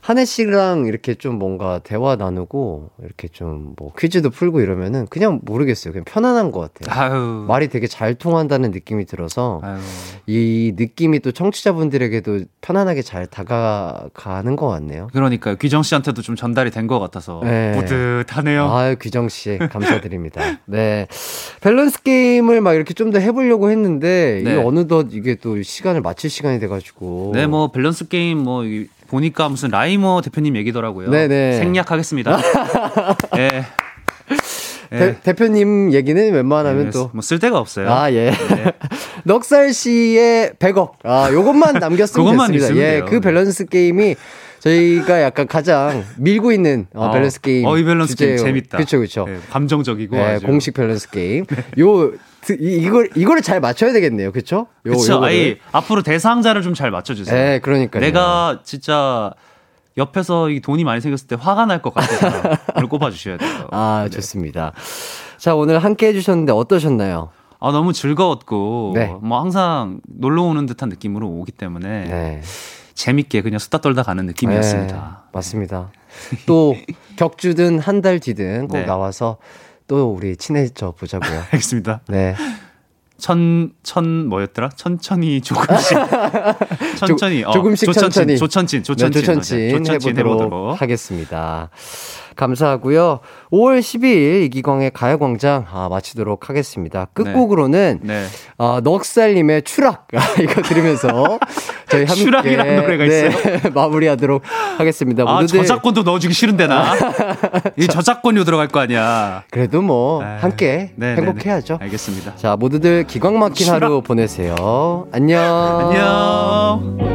한혜 씨랑 이렇게 좀 뭔가 대화 나누고 이렇게 좀 뭐 퀴즈도 풀고 이러면은 그냥 모르겠어요. 그냥 편안한 것 같아요. 아유. 말이 되게 잘 통한다는 느낌이 들어서 아유. 이 느낌이 또 청취자분들에게도 편안하게 잘 다가가는 것 같네요. 그러니까요. 귀정 씨한테도 좀 전달이 된 것 같아서 네. 뿌듯하네요. 아유, 규정 씨, 감사드립니다. 네. 밸런스 게임을 막 이렇게 좀 더 해보려고 했는데, 네. 이게 어느덧 이게 또 시간을 맞출 시간이 돼가지고. 네, 뭐 밸런스 게임 뭐 이- 보니까 무슨 라이머 대표님 얘기더라고요. 네네. 생략하겠습니다. 예. 예. 대, 대표님 얘기는 웬만하면 예, 또. 뭐 쓸데가 없어요. 아, 예. 네. 넉살 씨의 100억. 아, 요것만 남겼으면 그것만 됐습니다. 예, 돼요. 그 밸런스 게임이 저희가 약간 가장 밀고 있는 어, 밸런스 게임. 어, 이 밸런스 게임 주제예요. 재밌다. 그쵸. 예, 감정적이고. 예. 네. 공식 밸런스 게임. 요, 드- 이, 이걸, 이거를 잘 맞춰야 되겠네요. 그쵸. 요거를. 아니, 앞으로 대상자를 좀 잘 맞춰주세요. 예, 그러니까요. 내가 진짜 옆에서 이 돈이 많이 생겼을 때 화가 날 것 같은 사람을 꼽아주셔야 돼요. 아, 네. 좋습니다. 자, 오늘 함께 해주셨는데 어떠셨나요? 아, 너무 즐거웠고, 네. 뭐 항상 놀러 오는 듯한 느낌으로 오기 때문에 네. 재밌게 그냥 수다 떨다 가는 느낌이었습니다. 네, 맞습니다. 또 격주든 한 달 뒤든 꼭 네. 나와서 또 우리 친해져 보자고요. 알겠습니다. 네. 천, 천, 뭐였더라? 천천히, 조금씩. 천천히, 어, 조금씩 조천친, 천천히. 조천친, 조천친. 네, 조천친, 맞아요. 조천친 해보도록, 해보도록. 하겠습니다. 감사하고요. 5월 10일 이기광의 가요광장 아, 마치도록 하겠습니다. 끝곡으로는 네. 어, 넉살님의 추락 아, 이거 들으면서 저희 함께 추락이라는 노래가 네, 마무리하도록 하겠습니다. 아, 모두들 저작권도 넣어주기 싫은데, 나. 이 저작권료 들어갈 거 아니야. 그래도 뭐 네. 함께 네, 네, 행복해야죠. 네. 알겠습니다. 자, 모두들 기광 막힌 하루 보내세요. 안녕. 안녕.